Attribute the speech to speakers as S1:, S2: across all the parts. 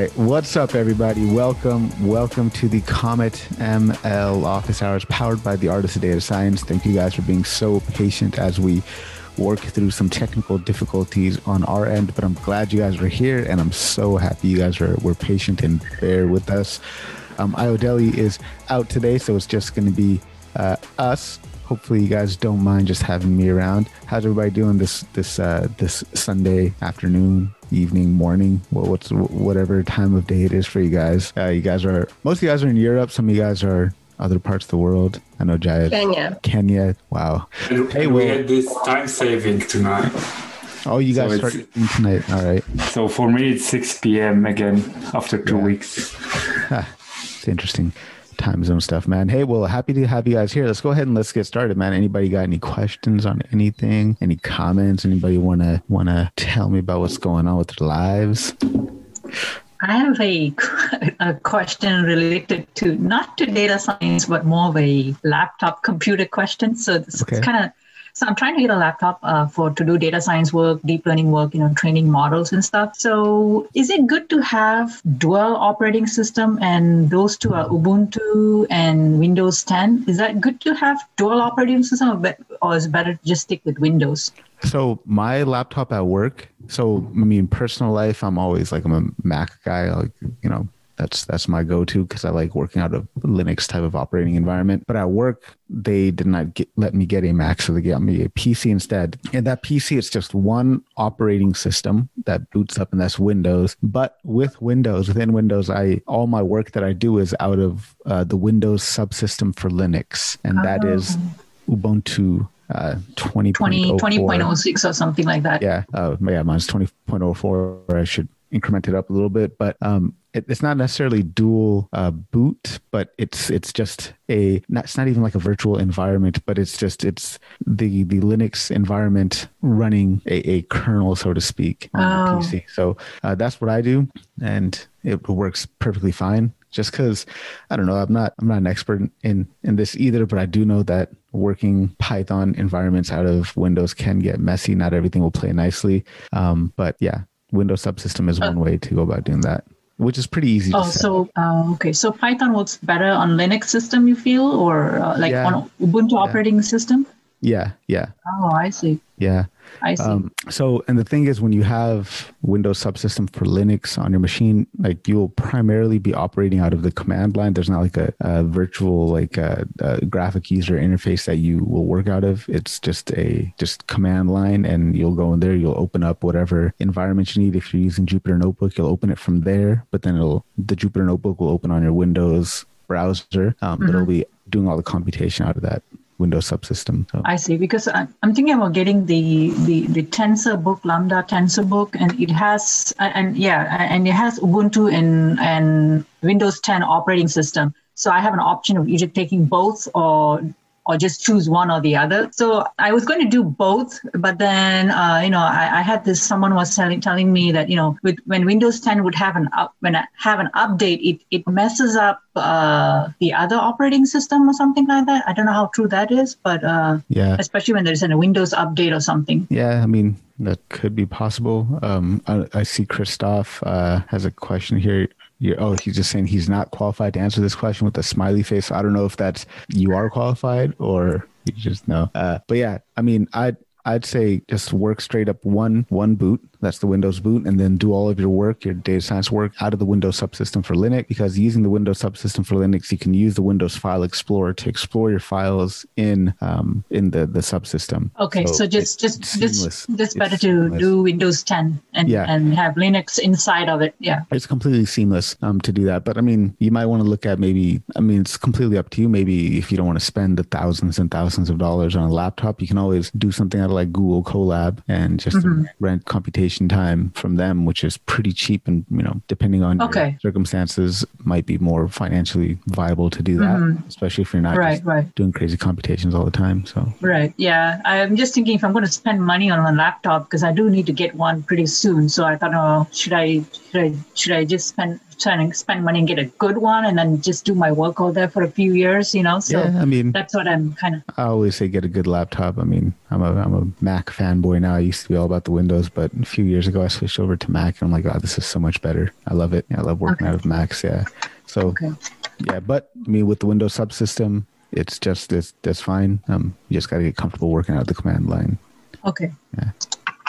S1: right, what's up, everybody? Welcome, welcome to the Comet ML Office Hours, powered by the Artist of Data Science. Thank you guys for being so patient as we work through some technical difficulties on our end. But I'm glad you guys are here, and I'm so happy you guys are were patient and bear with us. Um, Ayodele is out today, so it's just going to be uh, us hopefully you guys don't mind just having me around. How's everybody doing this this uh, this Sunday afternoon, evening, morning? Well, what's whatever time of day it is for you guys? Uh, you guys are most of you guys are in Europe. Some of you guys are other parts of the world. I know Jaya.
S2: Kenya.
S1: Kenya. Wow.
S3: And, hey, and we had this time saving tonight.
S1: Oh, you guys so started tonight. All right.
S3: So for me, it's 6 p.m. again after two yeah. weeks.
S1: It's interesting time zone stuff, man. Hey, well, happy to have you guys here. Let's go ahead and let's get started, man. Anybody got any questions on anything? Any comments? Anybody wanna wanna tell me about what's going on with their lives?
S2: I have a, a question related to not to data science, but more of a laptop computer question. So it's okay. kind of so I'm trying to get a laptop uh, for to do data science work, deep learning work, you know, training models and stuff. So is it good to have dual operating system and those two are Ubuntu and Windows 10? Is that good to have dual operating system or, or is better to just stick with Windows?
S1: So my laptop at work. So I mean, personal life, I'm always like I'm a Mac guy. Like you know, that's that's my go-to because I like working out of Linux type of operating environment. But at work, they did not get, let me get a Mac, so they got me a PC instead. And that PC, it's just one operating system that boots up, and that's Windows. But with Windows, within Windows, I all my work that I do is out of uh, the Windows subsystem for Linux, and oh. that is Ubuntu uh 20,
S2: 20 20.06 or something like that
S1: yeah uh yeah mine's 20.04 i should increment it up a little bit but um it, it's not necessarily dual uh, boot, but it's it's just a not, it's not even like a virtual environment, but it's just it's the the Linux environment running a, a kernel, so to speak, on oh. the PC. So uh, that's what I do, and it works perfectly fine. Just because I don't know, I'm not I'm not an expert in in this either, but I do know that working Python environments out of Windows can get messy. Not everything will play nicely, um, but yeah, Windows subsystem is uh, one way to go about doing that which is pretty easy.
S2: Oh, so uh, okay, so Python works better on Linux system, you feel, or uh, like yeah. on Ubuntu yeah. operating system?
S1: Yeah, yeah.
S2: Oh, I see.
S1: Yeah.
S2: I see. Um,
S1: so, and the thing is, when you have Windows subsystem for Linux on your machine, like you'll primarily be operating out of the command line. There's not like a, a virtual like a, a, graphic user interface that you will work out of. It's just a just command line, and you'll go in there. You'll open up whatever environment you need. If you're using Jupyter Notebook, you'll open it from there. But then it'll the Jupyter Notebook will open on your Windows browser, um, mm-hmm. but it'll be doing all the computation out of that Windows subsystem.
S2: So. I see, because I'm thinking about getting the, the, the TensorBook, Lambda TensorBook, and it has, and yeah, and it has Ubuntu and, and Windows 10 operating system. So I have an option of either taking both or or just choose one or the other. So I was going to do both, but then uh, you know I, I, had this someone was telling telling me that you know with when Windows 10 would have an up when I have an update, it it messes up uh, the other operating system or something like that. I don't know how true that is, but uh,
S1: yeah,
S2: especially when there's a Windows update or something.
S1: Yeah, I mean that could be possible. Um, I, I see Christoph uh, has a question here. You're, oh, he's just saying he's not qualified to answer this question with a smiley face. I don't know if that's you are qualified or you just know. Uh, but yeah, I mean, I I'd say just work straight up one one boot. That's the Windows boot, and then do all of your work, your data science work, out of the Windows subsystem for Linux. Because using the Windows subsystem for Linux, you can use the Windows File Explorer to explore your files in um, in the the subsystem.
S2: Okay, so, so just just just just better to seamless. do Windows 10 and yeah. and have Linux inside of it. Yeah,
S1: it's completely seamless um, to do that. But I mean, you might want to look at maybe. I mean, it's completely up to you. Maybe if you don't want to spend the thousands and thousands of dollars on a laptop, you can always do something out of like Google Colab and just mm-hmm. rent computation time from them, which is pretty cheap and you know depending on
S2: okay.
S1: circumstances might be more financially viable to do that, mm-hmm. especially if you're not right, right. doing crazy computations all the time. So
S2: right, yeah, I'm just thinking if I'm going to spend money on a laptop because I do need to get one pretty soon. So I thought, oh, should I should I should I just spend
S4: trying to spend money and get a good one and then just do my work all there for a few years, you know. So
S1: yeah, I mean,
S4: that's what I'm kind of.
S1: I always say get a good laptop. I mean, I'm a I'm a Mac fanboy now. I used to be all about the Windows, but a few years ago I switched over to Mac, and I'm like, oh, this is so much better. I love it. I love working okay. out of Macs. Yeah. So okay. yeah, but I mean, with the Windows subsystem, it's just it's that's fine. Um, you just got to get comfortable working out the command line.
S4: Okay.
S1: Yeah.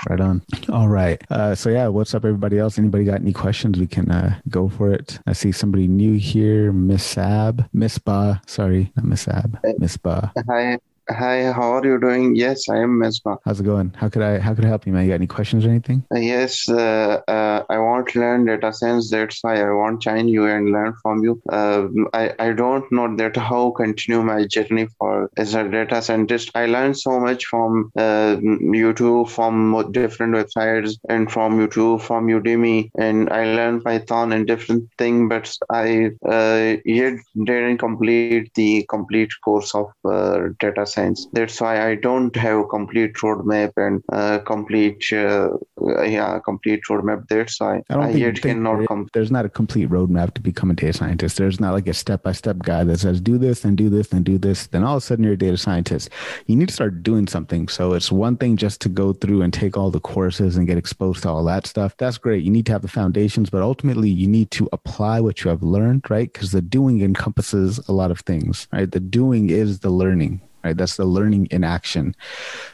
S1: Right on. All right. Uh, so yeah, what's up, everybody else? Anybody got any questions? We can uh, go for it. I see somebody new here, Miss Sab, Miss Ba. Sorry, not Miss Sab, Miss Ba.
S5: Hi. Hi, how are you doing? Yes, I am Mesma.
S1: How's it going? How could I how could I help you, man? You got any questions or anything?
S5: Uh, yes, uh, uh, I to learn data science. That's why I want to join you and learn from you. Uh, I I don't know that how continue my journey for as a data scientist. I learned so much from uh, YouTube, from different websites, and from YouTube, from Udemy, and I learned Python and different thing. But I uh, yet didn't complete the complete course of data science science. That's why I don't have a complete roadmap and uh, complete uh, yeah complete roadmap. That's why I, don't I yet cannot
S1: come. There's not a complete roadmap to become a data scientist. There's not like a step by step guide that says do this and do this and do this. Then all of a sudden you're a data scientist. You need to start doing something. So it's one thing just to go through and take all the courses and get exposed to all that stuff. That's great. You need to have the foundations, but ultimately you need to apply what you have learned, right? Because the doing encompasses a lot of things, right? The doing is the learning right? That's the learning in action.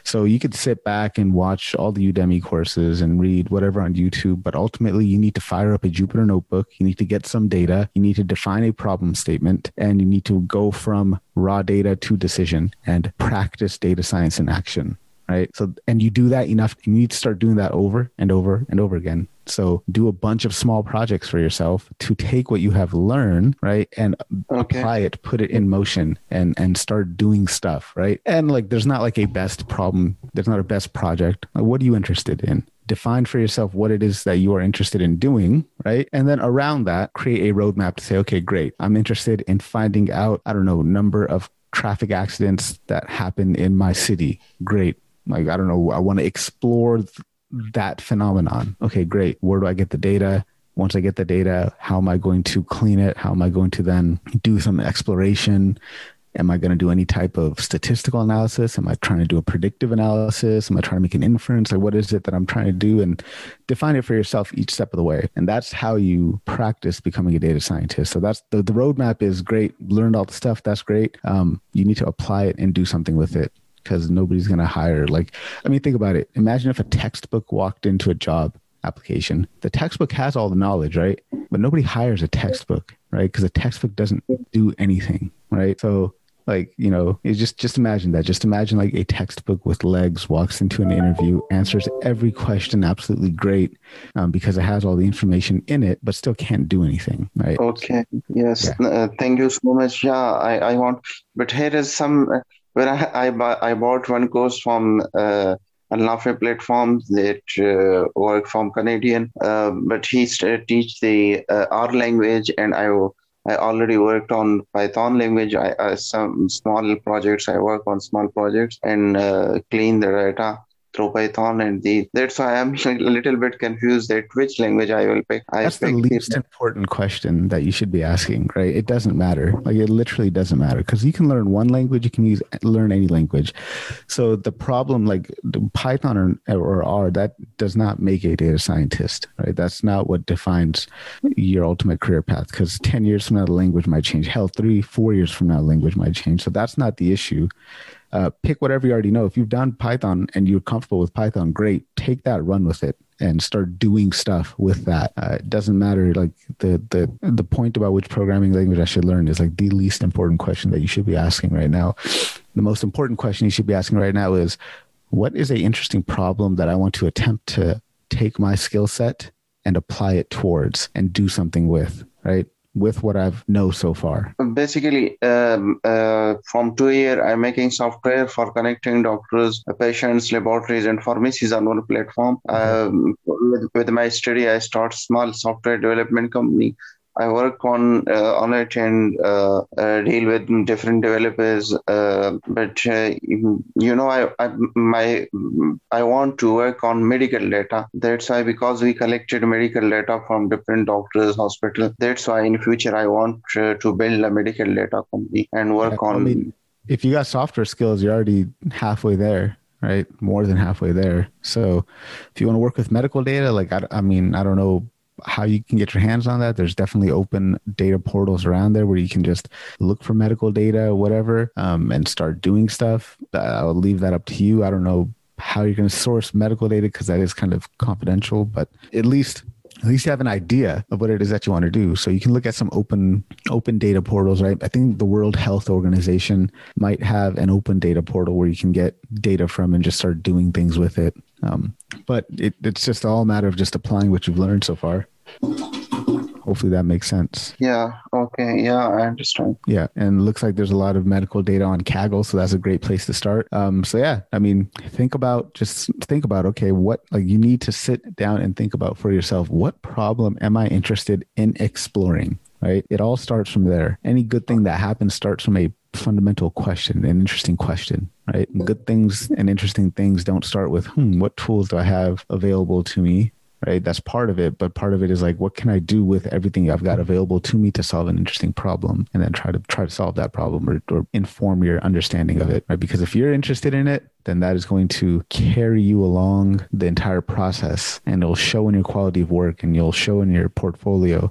S1: So you could sit back and watch all the Udemy courses and read whatever on YouTube, but ultimately you need to fire up a Jupyter notebook. You need to get some data. You need to define a problem statement and you need to go from raw data to decision and practice data science in action right? So, and you do that enough, you need to start doing that over and over and over again. So, do a bunch of small projects for yourself to take what you have learned, right, and okay. apply it, put it in motion, and and start doing stuff, right? And like, there's not like a best problem. There's not a best project. Like, what are you interested in? define for yourself what it is that you are interested in doing, right? And then around that, create a roadmap to say, okay, great. I'm interested in finding out, I don't know, number of traffic accidents that happen in my city. Great. Like, I don't know, I want to explore that phenomenon. Okay, great. Where do I get the data? Once I get the data, how am I going to clean it? How am I going to then do some exploration? Am I going to do any type of statistical analysis? Am I trying to do a predictive analysis? Am I trying to make an inference? Like, what is it that I'm trying to do? And define it for yourself each step of the way. And that's how you practice becoming a data scientist. So that's the, the roadmap is great. Learned all the stuff. That's great. Um, you need to apply it and do something with it because nobody's going to hire. Like, I mean, think about it. Imagine if a textbook walked into a job application. The textbook has all the knowledge, right? But nobody hires a textbook, right? Because a textbook doesn't do anything, right? So like you know just just imagine that just imagine like a textbook with legs walks into an interview answers every question absolutely great um, because it has all the information in it but still can't do anything right
S5: okay yes yeah. uh, thank you so much yeah i i want but here is some when I I, I bought one course from uh, Alnafe platforms that uh, work from Canadian, uh, but he teach the uh, R language, and I I already worked on Python language. I uh, some small projects. I work on small projects and uh, clean the data through Python and the that's why I'm a little bit confused that which language I will pick. I
S1: that's the least it. important question that you should be asking, right? It doesn't matter. Like it literally doesn't matter because you can learn one language, you can use learn any language. So the problem, like Python or, or R, that does not make a data scientist, right? That's not what defines your ultimate career path. Because ten years from now, the language might change. Hell, three, four years from now, the language might change. So that's not the issue uh, pick whatever you already know. If you've done Python and you're comfortable with Python, great. Take that, run with it, and start doing stuff with that. Uh, it doesn't matter. Like the the the point about which programming language I should learn is like the least important question that you should be asking right now. The most important question you should be asking right now is, what is a interesting problem that I want to attempt to take my skill set and apply it towards and do something with, right? With what I've know so far?
S5: Basically, um, uh, from two year, I'm making software for connecting doctors, patients, laboratories, and pharmacies on one platform. Um, with, with, my study, I start small software development company I work on uh, on it and uh, uh, deal with different developers. Uh, but uh, you know, I, I my I want to work on medical data. That's why because we collected medical data from different doctors, hospital. That's why in future I want uh, to build a medical data company and work yeah, on. I mean,
S1: if you got software skills, you're already halfway there right? More than halfway there. So if you want to work with medical data, like, I, I mean, I don't know how you can get your hands on that. There's definitely open data portals around there where you can just look for medical data, whatever, um, and start doing stuff. I'll leave that up to you. I don't know how you're going to source medical data because that is kind of confidential, but at least at least you have an idea of what it is that you want to do. So you can look at some open open data portals, right? I think the World Health Organization might have an open data portal where you can get data from and just start doing things with it. Um, but it, it's just all a matter of just applying what you've learned so far. Hopefully that makes sense.
S5: Yeah. Okay. Yeah, I understand.
S1: Yeah, and looks like there's a lot of medical data on Kaggle, so that's a great place to start. Um, so yeah, I mean, think about just think about okay, what like you need to sit down and think about for yourself. What problem am I interested in exploring? Right. It all starts from there. Any good thing that happens starts from a fundamental question, an interesting question, right? good things and interesting things don't start with, hmm, what tools do I have available to me? Right? That's part of it. But part of it is like, what can I do with everything I've got available to me to solve an interesting problem and then try to try to solve that problem or, or inform your understanding of it, right? Because if you're interested in it, then that is going to carry you along the entire process and it'll show in your quality of work and you'll show in your portfolio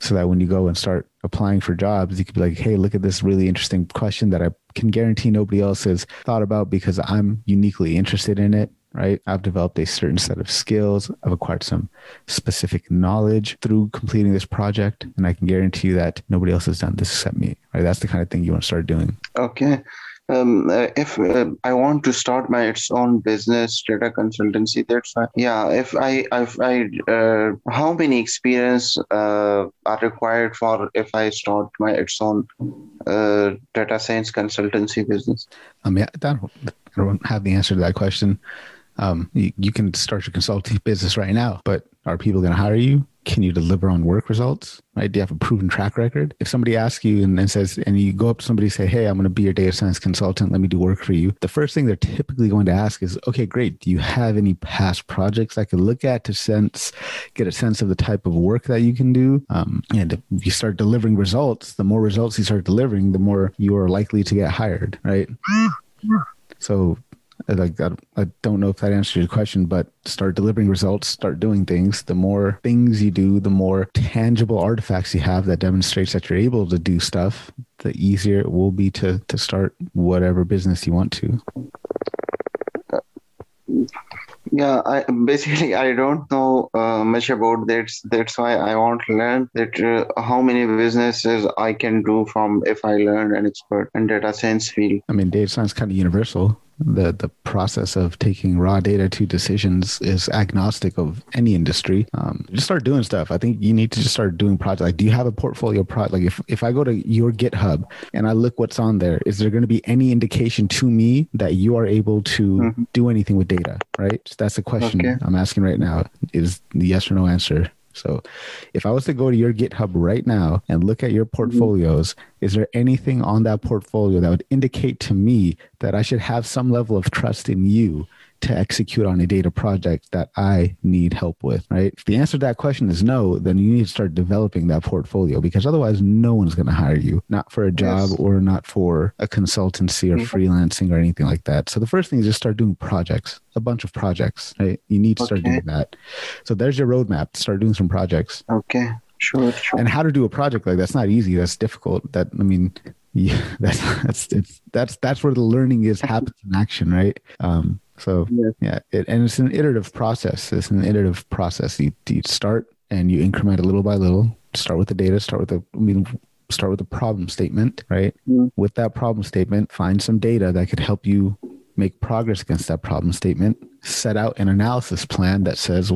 S1: so that when you go and start applying for jobs, you could be like, hey, look at this really interesting question that I can guarantee nobody else has thought about because I'm uniquely interested in it right? I've developed a certain set of skills. I've acquired some specific knowledge through completing this project. And I can guarantee you that nobody else has done this except me, right? That's the kind of thing you want to start doing.
S5: Okay. Um, uh, if uh, I want to start my its own business data consultancy, that's fine. Yeah, if I, if I, uh, how many experience uh, are required for if I start my its own uh, data science consultancy business?
S1: Um, yeah, I don't, I don't have the answer to that question um, you, you can start your consulting business right now, but are people going to hire you? Can you deliver on work results? Right? Do you have a proven track record? If somebody asks you and, says, and you go up to somebody and say, Hey, I'm going to be your data science consultant. Let me do work for you. The first thing they're typically going to ask is, okay, great. Do you have any past projects I could look at to sense, get a sense of the type of work that you can do? Um, and if you start delivering results, the more results you start delivering, the more you are likely to get hired. Right. So like I, I don't know if that answers your question but start delivering results start doing things. The more things you do the more tangible artifacts you have that demonstrates that you're able to do stuff the easier it will be to to start whatever business you want to.
S5: Yeah i basically i don't know uh, much about that. That's why i want to learn that uh, how many businesses i can do from if i learn an expert in data science field.
S1: I mean data science kind of universal the the process of taking raw data to decisions is agnostic of any industry. Um, just start doing stuff. I think you need to just start doing projects. Like, do you have a portfolio project? Like, if if I go to your GitHub and I look what's on there, is there going to be any indication to me that you are able to mm-hmm. do anything with data? Right. So that's the question okay. I'm asking right now. Is the yes or no answer? So if I was to go to your GitHub right now and look at your portfolios, is there anything on that portfolio that would indicate to me that I should have some level of trust in you to execute on a data project that I need help with, right? If the answer to that question is no, then you need to start developing that portfolio because otherwise no one's going to hire you, not for a job yes. or not for a consultancy or mm-hmm. freelancing or anything like that. So the first thing is just start doing projects, a bunch of projects, right? You need to start okay. doing that. So there's your roadmap. Start doing some projects.
S5: Okay. Sure, sure.
S1: And how to do a project like that's not easy. That's difficult. That I mean, yeah, that's that's it's, that's that's where the learning is happens in action, right? Um, so yeah, yeah it, and it's an iterative process. It's an iterative process. You, you start and you increment a little by little. Start with the data. Start with the I mean, start with the problem statement, right? Mm. With that problem statement, find some data that could help you make progress against that problem statement. Set out an analysis plan that says,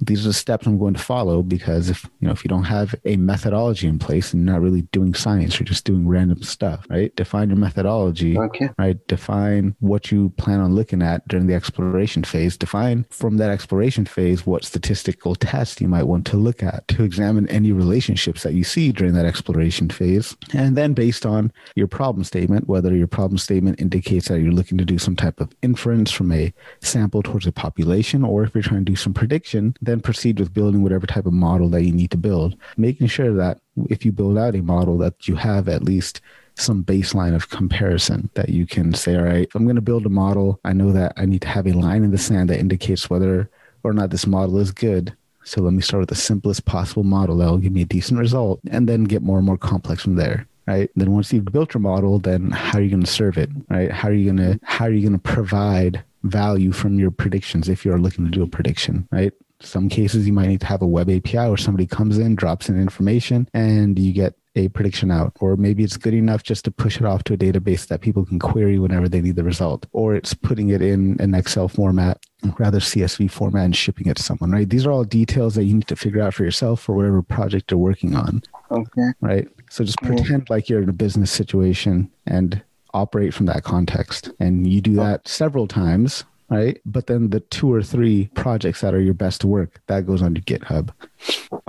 S1: these are the steps I'm going to follow because if you know if you don't have a methodology in place and you're not really doing science, you're just doing random stuff, right? Define your methodology,
S5: Okay.
S1: right? Define what you plan on looking at during the exploration phase. Define from that exploration phase what statistical test you might want to look at to examine any relationships that you see during that exploration phase. And then based on your problem statement, whether your problem statement indicates that you're looking to do some type of inference from a sample towards a population, or if you're trying to do some prediction, then proceed with building whatever type of model that you need to build, making sure that if you build out a model that you have at least some baseline of comparison that you can say, all right, if I'm going to build a model, I know that I need to have a line in the sand that indicates whether or not this model is good. So let me start with the simplest possible model that will give me a decent result and then get more and more complex from there. Right. Then once you've built your model, then how are you going to serve it? Right. How are you going to, how are you going to provide value from your predictions if you're looking to do a prediction? Right some cases you might need to have a web API where somebody comes in, drops in information, and you get a prediction out. Or maybe it's good enough just to push it off to a database that people can query whenever they need the result. Or it's putting it in an Excel format, rather CSV format, and shipping it to someone, right? These are all details that you need to figure out for yourself for whatever project you're working on.
S5: Okay.
S1: Right. So just pretend like you're in a business situation and operate from that context. And you do oh. that several times right? But then the two or three projects that are your best work, that goes on your GitHub.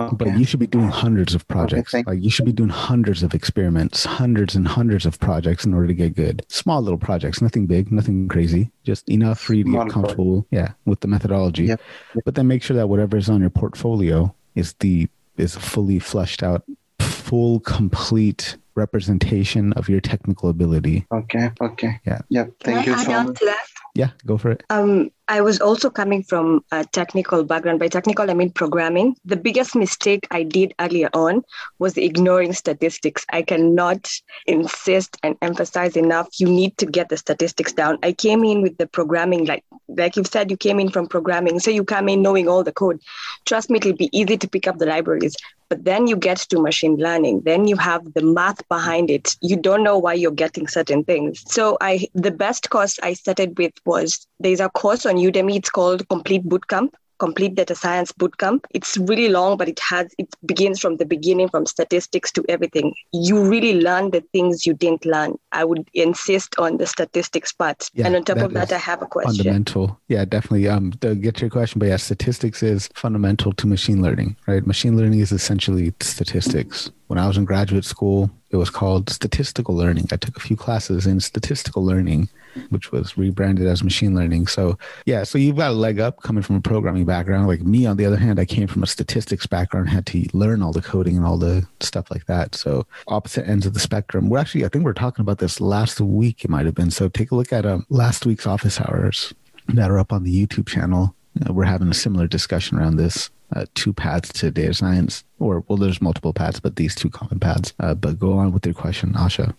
S5: Okay.
S1: But you should be doing hundreds of projects.
S5: thank-
S1: like you should be doing hundreds of experiments, hundreds and hundreds of projects in order to get good. Small little projects, nothing big, nothing crazy, just enough for you to
S5: Small
S1: get comfortable, yeah, with the methodology.
S5: Yep.
S1: But then make sure that whatever is on your portfolio is the is fully fleshed out, full, complete representation of your technical ability.
S5: Okay. Okay.
S1: Yeah.
S5: Yeah.
S6: Can
S5: Thank
S6: I
S5: you
S6: add
S5: so
S6: on
S5: much.
S1: Yeah, go for it.
S6: Um, I was also coming from a technical background. By technical, I mean programming. The biggest mistake I did earlier on was ignoring statistics. I cannot insist and emphasize enough. You need to get the statistics down. I came in with the programming, like like you've said, you came in from programming, so you come in knowing all the code. Trust me, it'll be easy to pick up the libraries. But then you get to machine learning. Then you have the math behind it. You don't know why you're getting certain things. So I, the best course I started with was there's a course on Udemy. It's called Complete Bootcamp. Complete Data Science Bootcamp. It's really long, but it has it begins from the beginning, from statistics to everything. You really learn the things you didn't learn. I would insist on the statistics part.
S1: Yeah,
S6: and on top
S1: that
S6: of that, I have a question.
S1: fundamental yeah definitely um to get to your question but yeah statistics is fundamental to machine learning right machine learning is essentially statistics when i was in graduate school it was called statistical learning. I took a few classes in statistical learning which was rebranded as machine learning. So yeah so you've got a leg up coming from a programming background. Like me on the other hand i came from a statistics background had to learn all the coding and all the stuff like that. So opposite ends of the spectrum. We're actually i think we are talking about this last week it might have been. So take a look at um, last week's office hours that are up on the YouTube channel. Uh, we're having a similar discussion around this uh, two paths to data science, or well, there's multiple paths, but these two common paths. Uh, but go on with your question, Asha.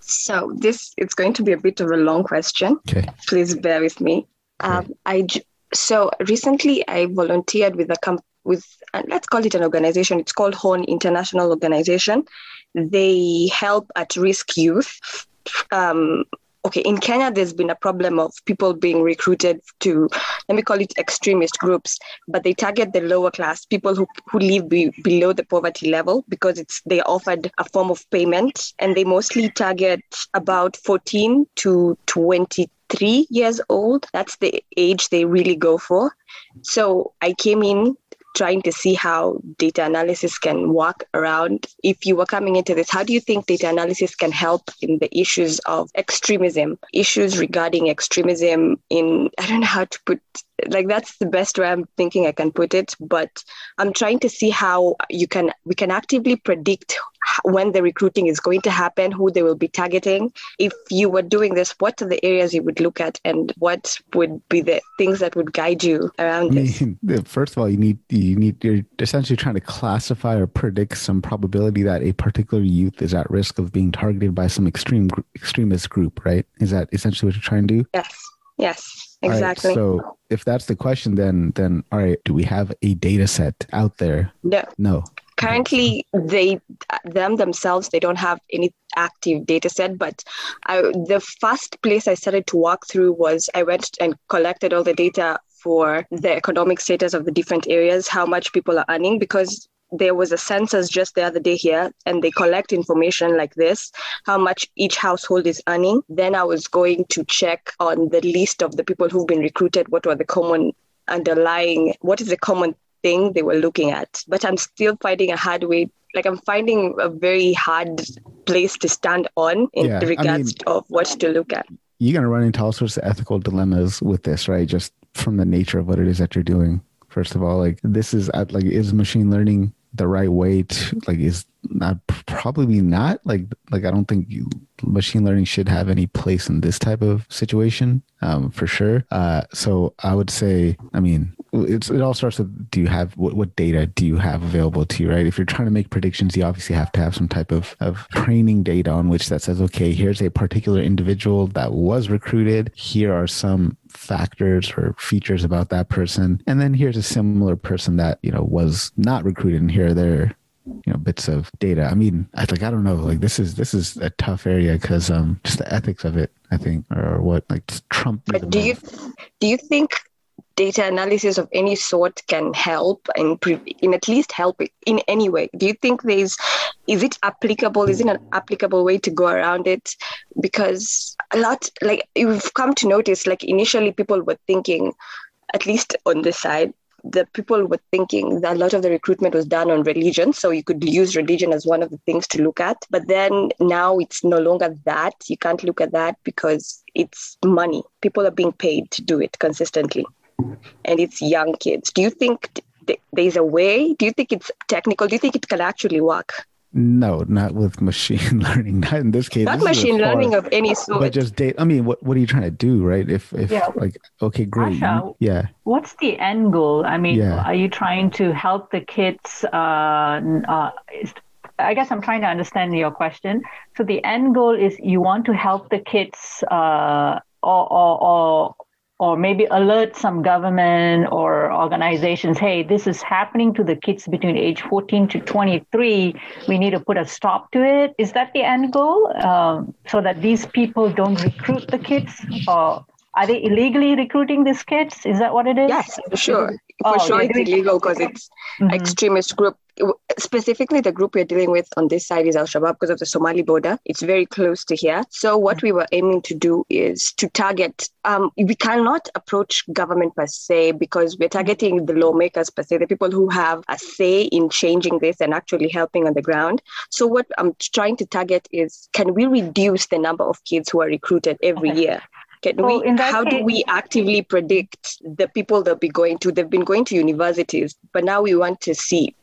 S6: So this it's going to be a bit of a long question.
S1: Okay.
S6: Please bear with me. Um, I so recently I volunteered with a comp with uh, let's call it an organization. It's called Horn International Organization. They help at risk youth. Um, okay, in Kenya, there's been a problem of people being recruited to, let me call it extremist groups, but they target the lower class, people who, who live be, below the poverty level because it's they offered a form of payment and they mostly target about 14 to 23 years old. That's the age they really go for. So I came in trying to see how data analysis can work around. If you were coming into this, how do you think data analysis can help in the issues of extremism, issues regarding extremism in, I don't know how to put, like that's the best way I'm thinking I can put it, but I'm trying to see how you can, we can actively predict when the recruiting is going to happen, who they will be targeting. If you were doing this, what are the areas you would look at and what would be the things that would guide you around
S1: I
S6: this?
S1: mean, first of all, you need you need you're essentially trying to classify or predict some probability that a particular youth is at risk of being targeted by some extreme extremist group, right? Is that essentially what you're trying to do?
S6: Yes, yes,
S1: All right,
S6: exactly.
S1: so if that's the question, then then all right, do we have a data set out there?
S6: no,
S1: No.
S6: currently they them themselves they don't have any active data set but I, the first place i started to walk through was i went and collected all the data for the economic status of the different areas, how much people are earning, because there was a census just the other day here and they collect information like this how much each household is earning then i was going to check on the list of the people who've been recruited what were the common underlying what is the common thing they were looking at but i'm still finding a hard way like i'm finding a very hard place to stand on in
S1: Yeah, I
S6: regards
S1: mean-
S6: of what to look at
S1: you're going to run into all sorts of ethical dilemmas with this, right? Just from the nature of what it is that you're doing. First of all, like this is at like is machine learning the right to like is not probably not like like I don't think you, machine learning should have any place in this type of situation um, for sure. Uh, so I would say, I mean, it's it all starts with do you have what, what data do you have available to you, right? If you're trying to make predictions, you obviously have to have some type of of training data on which that says, okay, here's a particular individual that was recruited. Here are some factors or features about that person, and then here's a similar person that you know was not recruited, and here are their you know bits of data i mean i like i don't know like this is this is a tough area because um just the ethics of it i think or what like trump
S6: But do you do you think data analysis of any sort can help and pre- in at least help it in any way? Do you think there's is it applicable? Is it an applicable way to go around it? Because a lot like you've come to notice, like initially people were thinking, at least on this side, the people were thinking that a lot of the recruitment was done on religion. So you could use religion as one of the things to look at. But then now it's no longer that. You can't look at that because it's money. People are being paid to do it consistently. And it's young kids. Do you think th- there's a way? Do you think it's technical? Do you think it can actually work?
S1: No not with machine learning not in this case
S6: Not
S1: This is a
S6: machine
S1: far-
S6: learning of any sort.
S1: but just data i mean what what are you trying to do right if if
S2: Yeah.
S1: like okay great
S2: Asha,
S1: yeah
S2: What's the end goal? I mean,
S1: Yeah.
S2: are you trying to help the kids? Uh, uh, I guess I'm trying to understand your question. So the end goal is you want to help the kids, uh, or, or or or maybe alert some government or organizations. Hey, this is happening to the kids between age 14 to 23. We need to put a stop to it. Is that the end goal? Um, so that these people don't recruit the kids, or are they illegally recruiting these kids? Is that what it is?
S6: Yes, for sure.
S2: Oh,
S6: For sure, it's illegal because it's
S2: Mhm.
S6: extremist group. Specifically, the group we're dealing with on this side is Al Shabaab because of the Somali border. It's very close to here. So, what we were aiming to do is to target. Um, we cannot approach government per se because we're targeting the lawmakers per se, the people who have a say in changing this and actually helping on the ground. So, what I'm trying to target is can we reduce the number of kids who are recruited every
S2: Okay.
S6: year? Can
S2: Well,
S6: we,
S2: that
S6: how do we actively predict the people they'll be going to? They've been going to universities, but now we want to see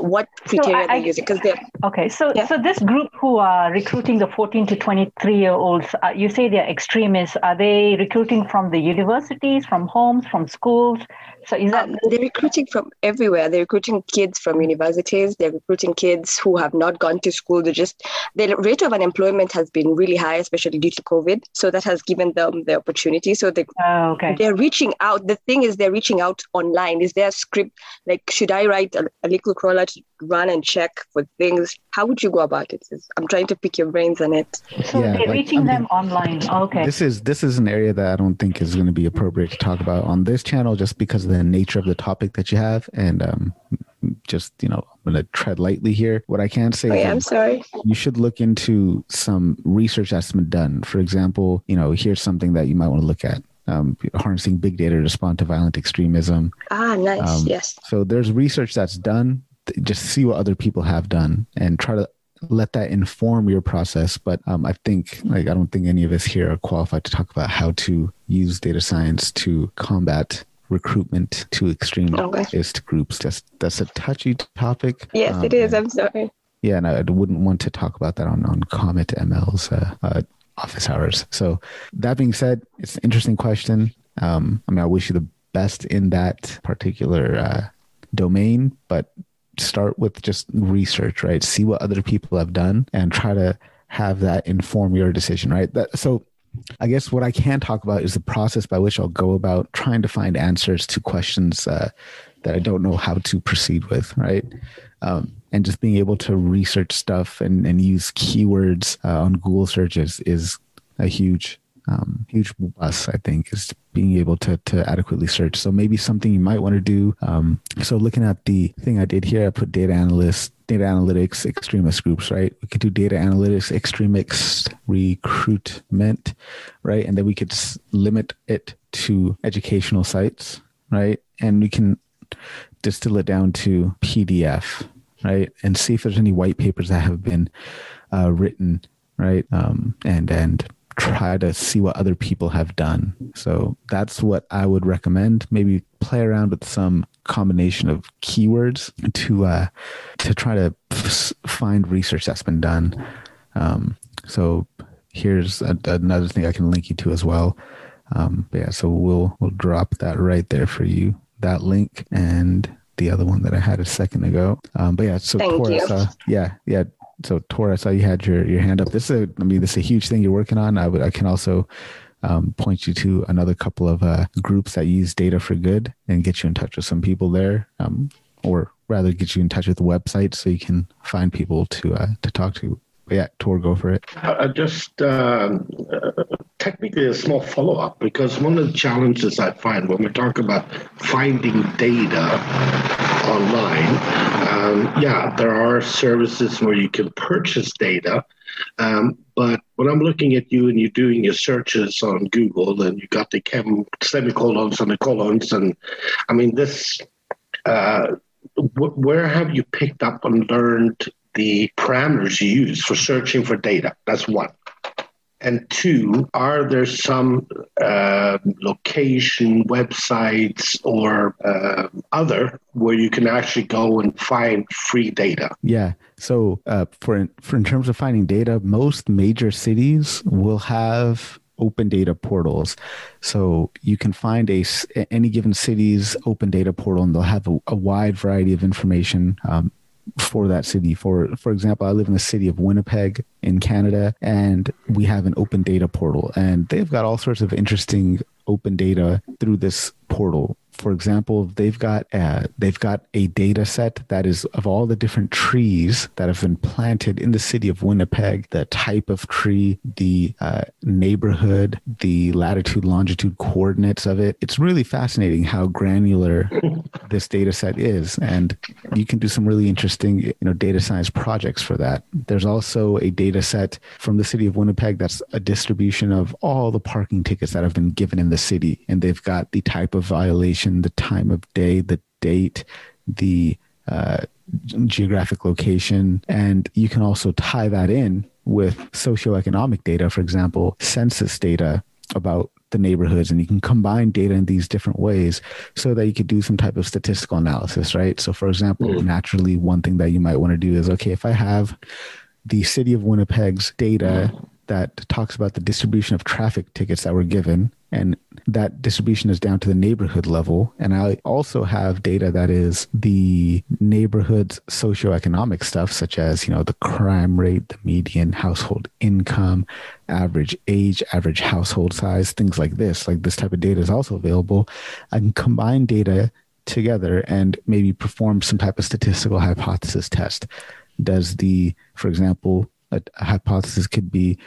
S6: what criteria
S2: I-
S6: they're
S2: I-
S6: using because they're
S2: Okay, so
S6: Yeah.
S2: so this group who are recruiting the 14 to 23 year olds, uh, you say they're extremists. Are they recruiting from the universities, from homes, from schools? So is that
S6: um, they're recruiting from everywhere. They're recruiting kids from universities. They're recruiting kids who have not gone to school. They just the rate of unemployment has been really high, especially due to COVID. So that has given them the opportunity. So they
S2: oh, okay?
S6: they're reaching out. The thing is, they're reaching out online. Is there a script? Like, should I write a, a little crawler to run and check for things? How would you go about it? I'm trying to pick your brains on it.
S2: So
S1: Yeah,
S2: they're
S1: like,
S2: reaching
S1: I mean,
S2: them online. Okay.
S1: this is this is an area that I don't think is going to be appropriate to talk about on this channel, just because of the nature of the topic that you have, and um, just you know, I'm going to tread lightly here. What I can say
S6: Oh,
S1: is
S6: yeah, I'm sorry.
S1: you should look into some research that's been done. For example, you know, here's something that you might want to look at: um, harnessing big data to respond to violent extremism.
S6: Ah, nice.
S1: Um,
S6: yes.
S1: So there's research that's done. Just see what other people have done and try to let that inform your process. But um, I think, like, I don't think any of us here are qualified to talk about how to use data science to combat recruitment to extremist groups. That's that's a touchy topic.
S6: Yes,
S1: Um,
S6: it is.
S1: and-
S6: I'm sorry.
S1: yeah, and I wouldn't want to talk about that on on Comet ML's uh, uh, office hours. So that being said, it's an interesting question. Um, I mean, I wish you the best in that particular uh, domain, but start with just research, right? See what other people have done and try to have that inform your decision, right? That, so I guess what I can talk about is the process by which I'll go about trying to find answers to questions uh, that I don't know how to proceed with, right? Um, and just being able to research stuff and, and use keywords uh, on Google searches is a huge um, huge plus i think is being able to to adequately search. So maybe something you might want to do um, so looking at the thing i did here i put data analyst data analytics extremist groups right? We could do data analytics extremist recruitment right? And then we could limit it to educational sites right? And we can distill it down to pdf right? And see if there's any white papers that have been uh, written right? Um, and and try to see what other people have done. So that's what I would recommend. Maybe play around with some combination of keywords to uh, to try to find research that's been done. Um, so here's a, another thing I can link you to as well. Um, yeah, so we'll we'll drop that right there for you. That link and the other one that I had a second ago. Um, but yeah, so
S6: Thank
S1: Taurus, uh, yeah, yeah, so Tora, I saw you had your your hand up. This is, a, I mean, this is a huge thing you're working on. I would, I can also um, point you to another couple of uh, groups that use data for good and get you in touch with some people there, um, or rather, get you in touch with the website so you can find people to uh, to talk to. Yeah, Tor, go for it.
S7: Just um, uh, technically a small follow up because one of the challenges I find when we talk about finding data online, um, yeah, there are services where you can purchase data. Um, but when I'm looking at you and you're doing your searches on Google and you got the chem semicolons and the colons, and I mean, this, uh, where have you picked up and learned the parameters you use for searching for data? That's one. And two, are there some uh, location, websites, or uh, other where you can actually go and find free data?
S1: Yeah. So uh, for for in terms of finding data, most major cities will have open data portals. So you can find a any given city's open data portal, and they'll have a, a wide variety of information. Um, for that city. For for example, I live in the city of Winnipeg in Canada, and we have an open data portal, and they've got all sorts of interesting open data through this portal for example, they've got a, they've got a data set that is of all the different trees that have been planted in the city of Winnipeg, the type of tree, the uh, neighborhood, the latitude, longitude coordinates of it. It's really fascinating how granular this data set is, and you can do some really interesting, you know, data science projects for that. There's also a data set from the city of Winnipeg that's a distribution of all the parking tickets that have been given in the city, and they've got the type of violation location, the time of day, the date, the uh, geographic location. And you can also tie that in with socioeconomic data, for example, census data about the neighborhoods and you can combine data in these different ways so that you could do some type of statistical analysis right so for example mm-hmm. naturally one thing that you might want to do is okay if i have the city of winnipeg's data that talks about the distribution of traffic tickets that were given and that distribution is down to the neighborhood level. And I also have data that is the neighborhood's socioeconomic stuff, such as, you know, the crime rate, the median household income, average age, average household size, things like this. Like this type of data is also available. I can combine data together and maybe perform some type of statistical hypothesis test. Does the, for example, a, a hypothesis could be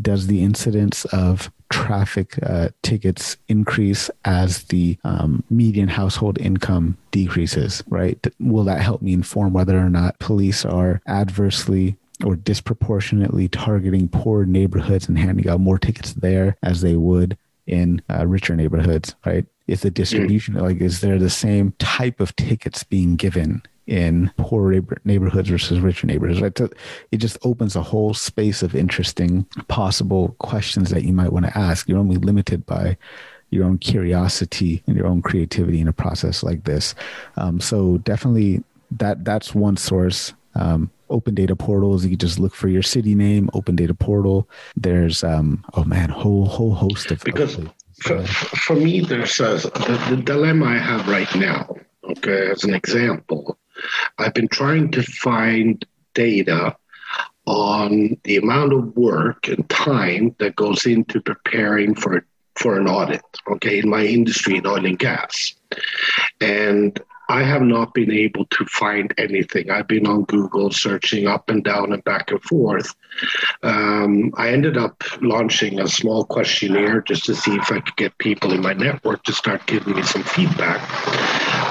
S1: does the incidence of traffic uh, tickets increase as the um, median household income decreases, right? Will that help me inform whether or not police are adversely or disproportionately targeting poor neighborhoods and handing out more tickets there as they would in uh, richer neighborhoods, right? Is the distribution like is there the same type of tickets being given in poor neighborhoods versus richer neighborhoods, right? So it just opens a whole space of interesting possible questions that you might want to ask. You're only limited by your own curiosity and your own creativity in a process like this. Um, so definitely that that's one source. Um, open data portals. You can just look for your city name, open data portal. There's um, oh man, whole whole host of
S7: because of for, for me there's a, the, the dilemma I have right now. Okay, as an example, I've been trying to find data on the amount of work and time that goes into preparing for for an audit okay in my industry in oil and gas and I have not been able to find anything. I've been on Google searching up and down and back and forth. Um, I ended up launching a small questionnaire just to see if I could get people in my network to start giving me some feedback.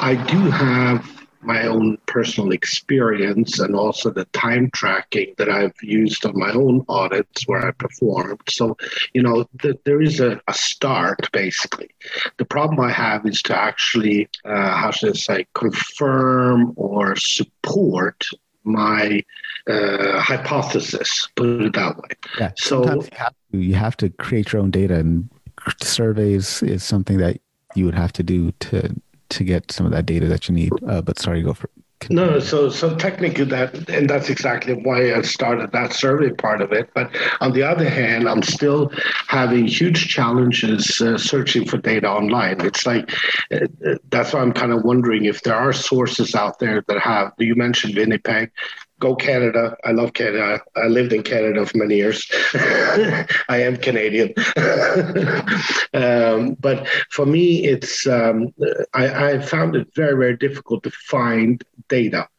S7: I do have my own personal experience and also the time tracking that I've used on my own audits where I performed. So, you know, th- there is a, a, start basically. The problem I have is to actually, uh, how should I say, confirm or support my uh, hypothesis, put it that way.
S1: Yeah. So you have, to, you have to create your own data, and surveys is something that you would have to do to to get some of that data that you need. Uh, but sorry, go for
S7: no, so so technically that, and that's exactly why I started that survey part of it. But on the other hand, I'm still having huge challenges uh, searching for data online. It's like uh, uh that's why I'm kind of wondering if there are sources out there that have. You mentioned Winnipeg go Canada. I love Canada. I lived in Canada for many years. I am Canadian. um, but for me, it's um, I, I, found it very, very difficult to find data.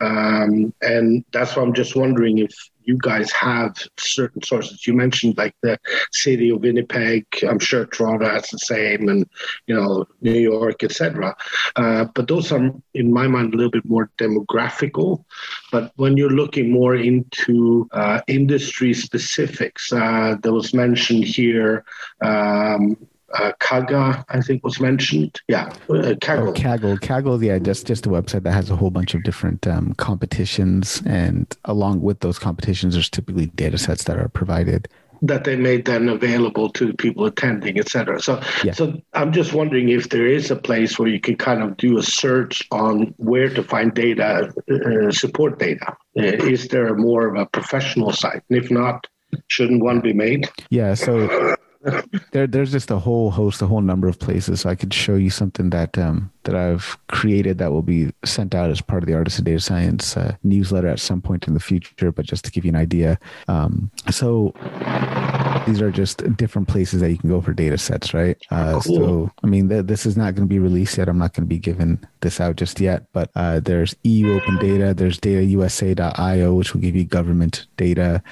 S7: Um, and that's why I'm just wondering if you guys have certain sources. You mentioned like the city of Winnipeg. I'm sure Toronto has the same, and you know New York, etc. Uh, but those are, in my mind, a little bit more demographical. But when you're looking more into uh, industry specifics, uh, there was mentioned here. Um, uh, Kaga, I think was mentioned. Yeah, uh, Kaggle.
S1: Oh, Kaggle. Kaggle, yeah, just just a website that has a whole bunch of different um, competitions, and along with those competitions, there's typically data sets that are provided
S7: that they made then available to people attending, etc. So, yeah. so I'm just wondering if there is a place where you can kind of do a search on where to find data, uh, support data. Uh, is there more of a professional site? And if not, shouldn't one be made?
S1: Yeah. So there, there's just a whole host, a whole number of places. So I could show you something that um, that I've created that will be sent out as part of the Artist of Data Science uh, newsletter at some point in the future. But just to give you an idea, um, so these are just different places that you can go for data sets, right? Uh, cool. So, I mean, th- this is not going to be released yet. I'm not going to be giving this out just yet, but uh, there's EU Open Data, there's datausa.io, which will give you government data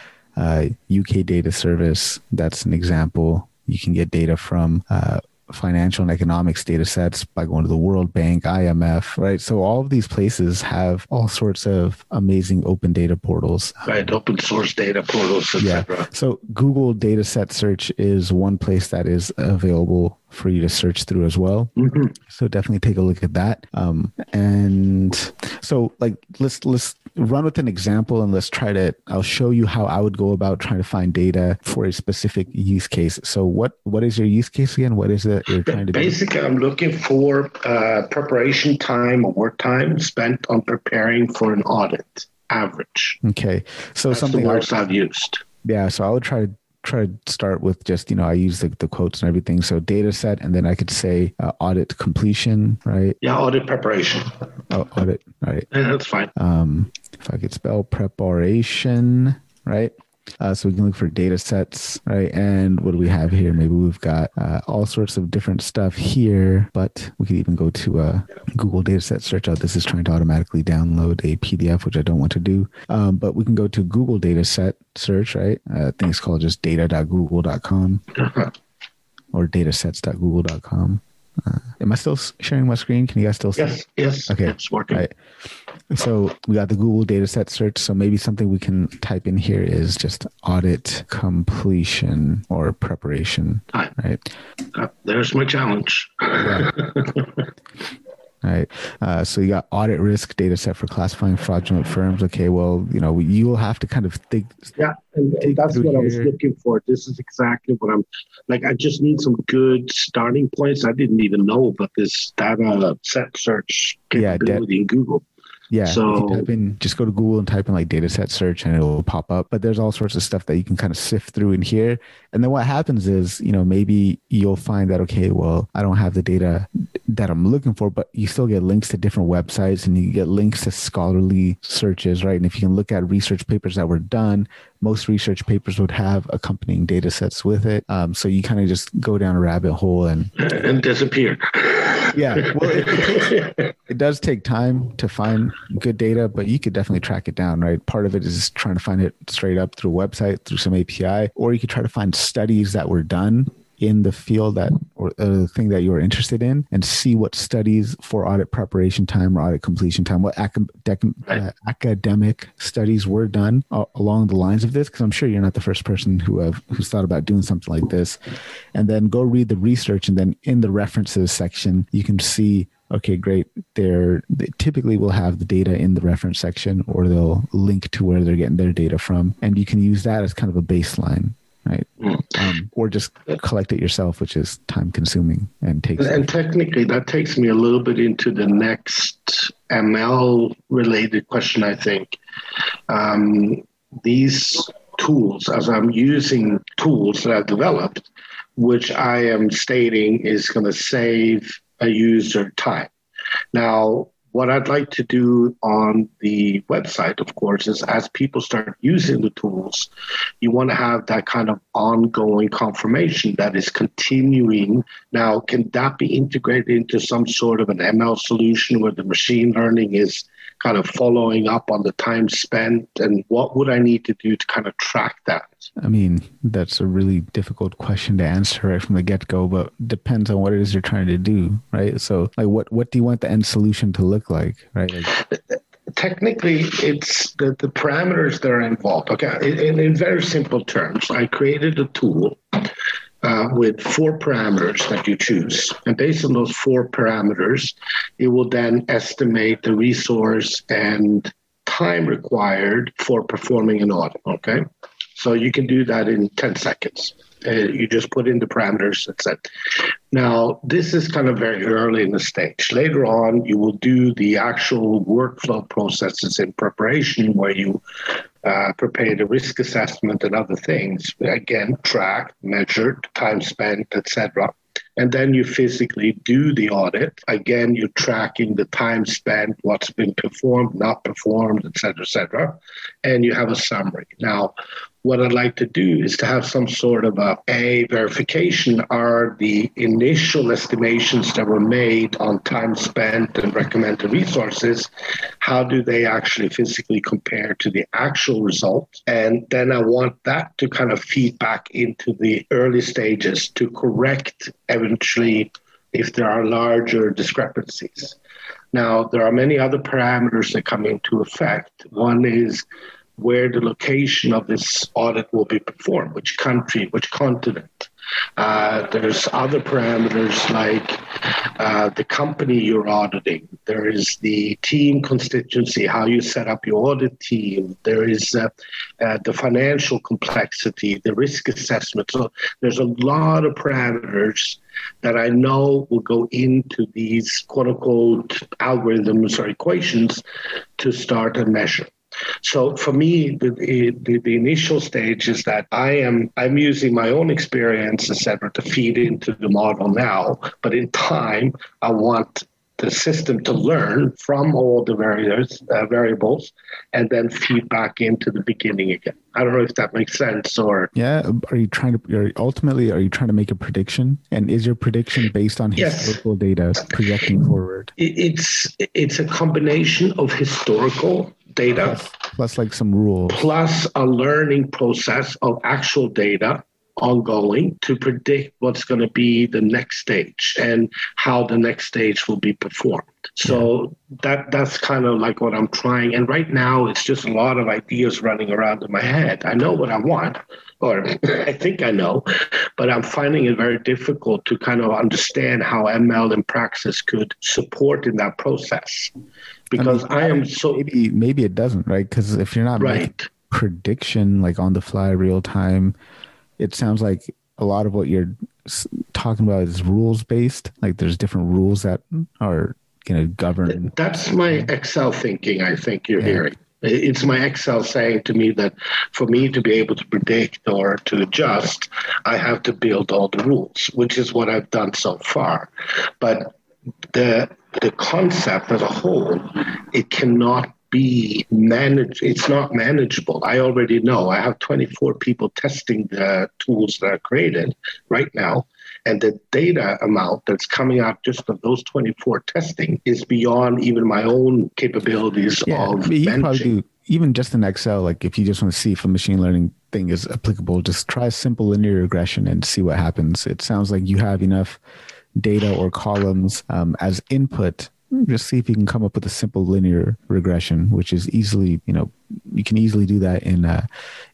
S1: uh, UK Data Service, that's an example. You can get data from uh, financial and economics data sets by going to the World Bank, IMF, right? So all of these places have all sorts of amazing open data portals.
S7: Right, open source data portals, etc.
S1: Yeah. So Google Data Set Search is one place that is available for you to search through as well. Mm-hmm. So definitely take a look at that. Um, and so like let's let's run with an example and let's try to I'll show you how I would go about trying to find data for a specific use case. So what what is your use case again? What is it you're trying to
S7: Basically, do? I'm looking for uh, preparation time or work time spent on preparing for an audit average.
S1: Okay. So
S7: That's
S1: something
S7: the words I've used.
S1: Yeah, so I would try to try to start with just you know I use the, the quotes and everything. So data set, and then I could say uh, audit completion, right?
S7: Yeah, audit preparation.
S1: Oh, audit, right?
S7: Yeah, that's fine.
S1: Um, if I could spell preparation, right? Uh, so we can look for data sets, right? And what do we have here? Maybe we've got uh, all sorts of different stuff here, but we could even go to a Google dataset search out. This is trying to automatically download a PDF, which I don't want to do. Um, but we can go to Google dataset search, right? Uh, I think it's called just data.google.com or datasets.google.com. Uh, am I still sharing my screen? Can you guys still see?
S7: Yes, yes.
S1: Okay,
S7: it's working.
S1: Right. So we got the Google dataset search. So maybe something we can type in here is just audit completion or preparation.
S7: Hi.
S1: Right.
S7: Uh, there's my challenge. Yeah.
S1: right? Uh, so you got audit risk data set for classifying fraudulent firms. Okay, well, you know, you will have to kind of think.
S7: Yeah, and, and that's what here. I was looking for. This is exactly what I'm like. I just need some good starting points. I didn't even know about this data set search capability yeah, in Google.
S1: Yeah. So type in, just go to Google and type in like dataset search and it'll pop up. But there's all sorts of stuff that you can kind of sift through in here. And then what happens is, you know, maybe you'll find that, okay, well, I don't have the data that I'm looking for, but you still get links to different websites and you get links to scholarly searches, right? And if you can look at research papers that were done, most research papers would have accompanying data sets with it. Um, so you kind of just go down a rabbit hole and
S7: and disappear.
S1: Yeah, well, it, it, does take time to find good data, but you could definitely track it down, right? Part of it is trying to find it straight up through a website, through some API, or you could try to find studies that were done in the field that or uh, the thing that you're interested in and see what studies for audit preparation time or audit completion time what academic, uh, academic studies were done uh, along the lines of this because i'm sure you're not the first person who have who's thought about doing something like this. And then go read the research and then in the references section you can see okay great they're they typically will have the data in the reference section or they'll link to where they're getting their data from. And you can use that as kind of a baseline right? Mm. Um, or just collect it yourself, which is time consuming and takes.
S7: And technically, that takes me a little bit into the next ML related question. I think um, these tools, as I'm using tools that I've developed, which I am stating is going to save a user time. Now, what I'd like to do on the website, of course, is as people start using the tools, you want to have that kind of ongoing confirmation that is continuing. Now, can that be integrated into some sort of an ML solution where the machine learning is kind of following up on the time spent and what would I need to do to kind of track that?
S1: I mean, that's a really difficult question to answer right from the get go, but depends on what it is you're trying to do, right? So, like, what what do you want the end solution to look like, right? Like,
S7: technically it's the, the parameters that are involved okay in, in very simple terms i created a tool uh, with four parameters that you choose. And based on those four parameters, it will then estimate the resource and time required for performing an audit. Okay. So you can do that in 10 seconds. Uh, you just put in the parameters. That's it. Now, this is kind of very early in the stage. Later on, you will do the actual workflow processes in preparation where you uh, prepare the risk assessment and other things. Again, tracked, measured, time spent, etc. And then you physically do the audit. Again, you're tracking the time spent, what's been performed, not performed, etc., cetera, et cetera. And you have a summary. Now, what I'd like to do is to have some sort of a, a verification are the initial estimations that were made on time spent and recommended resources, how do they actually physically compare to the actual results? And then I want that to kind of feed back into the early stages to correct eventually if there are larger discrepancies. Now, there are many other parameters that come into effect. One is where the location of this audit will be performed, which country, which continent. Uh, there's other parameters like uh, the company you're auditing. There is the team constituency, how you set up your audit team. There is uh, uh the financial complexity, the risk assessment. So there's a lot of parameters that I know will go into these quote unquote algorithms or equations to start a measure. So for me, the, the, the, initial stage is that I am I'm using my own experience, etc., to feed into the model now. But in time, I want the system to learn from all the various uh, variables and then feed back into the beginning again. I don't know if that makes sense or
S1: yeah. Are you trying to? Are, ultimately, are you trying to make a prediction? And is your prediction based on historical yes. data projecting forward?
S7: It's it's a combination of historical data
S1: plus, plus like some rules
S7: plus a learning process of actual data ongoing to predict what's going to be the next stage and how the next stage will be performed. So that that's kind of like what I'm trying. And right now, it's just a lot of ideas running around in my head. I know what I want, or I think I know, but I'm finding it very difficult to kind of understand how ML in praxis could support in that process because I, mean, I am so
S1: maybe maybe it doesn't right because if you're not right. making prediction like on the fly real time it sounds like a lot of what you're talking about is rules based like there's different rules that are going to govern
S7: that's my excel thinking i think you're yeah. hearing it's my excel saying to me that for me to be able to predict or to adjust i have to build all the rules which is what i've done so far but the the concept as a whole, it cannot be managed. It's not manageable. I already know. I have 24 people testing the tools that are created right now. And the data amount that's coming out just of those 24 testing is beyond even my own capabilities yeah, of managing. Probably do,
S1: even just in Excel, like if you just want to see if a machine learning thing is applicable, just try a simple linear regression and see what happens. It sounds like you have enough data or columns um, as input just see if you can come up with a simple linear regression, which is easily, you know, you can easily do that in uh,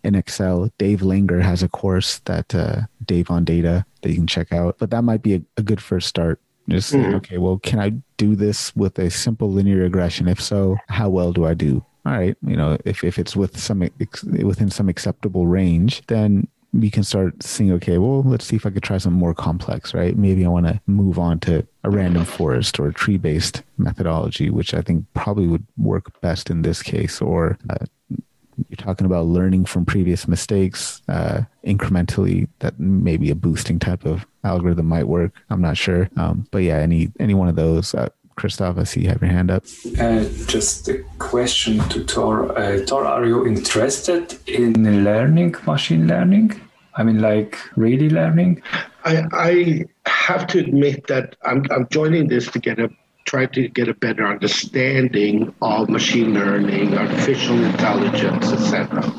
S1: in Excel. Dave Langer has a course that uh, Dave on Data that you can check out, but that might be a, a good first start. Just mm-hmm. okay, well, can I do this with a simple linear regression? If so, how well do I do? All right, you know, if, if it's with some within some acceptable range, then we can start seeing, okay, well, let's see if I could try something more complex, right? Maybe I want to move on to a random forest or a tree based methodology, which I think probably would work best in this case. Or uh, you're talking about learning from previous mistakes uh, incrementally, that maybe a boosting type of algorithm might work. I'm not sure. Um, but yeah, any, any one of those. Uh, Christoph, I see you have your hand up.
S3: Uh, just a question to Tor. Uh, Tor, are you interested in learning machine learning? I mean, like really learning?
S7: I, I have to admit that I'm, I'm joining this to get a try to get a better understanding of machine learning, artificial intelligence, etc.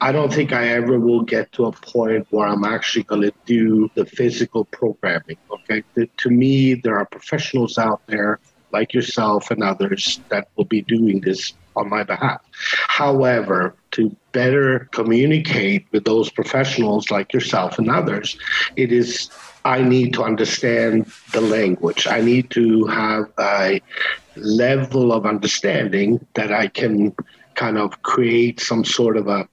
S7: I don't think I ever will get to a point where I'm actually going to do the physical programming. Okay, the, to me, there are professionals out there like yourself and others that will be doing this on my behalf. However, to better communicate with those professionals like yourself and others, it is I need to understand the language. I need to have a level of understanding that I can kind of create some sort of a.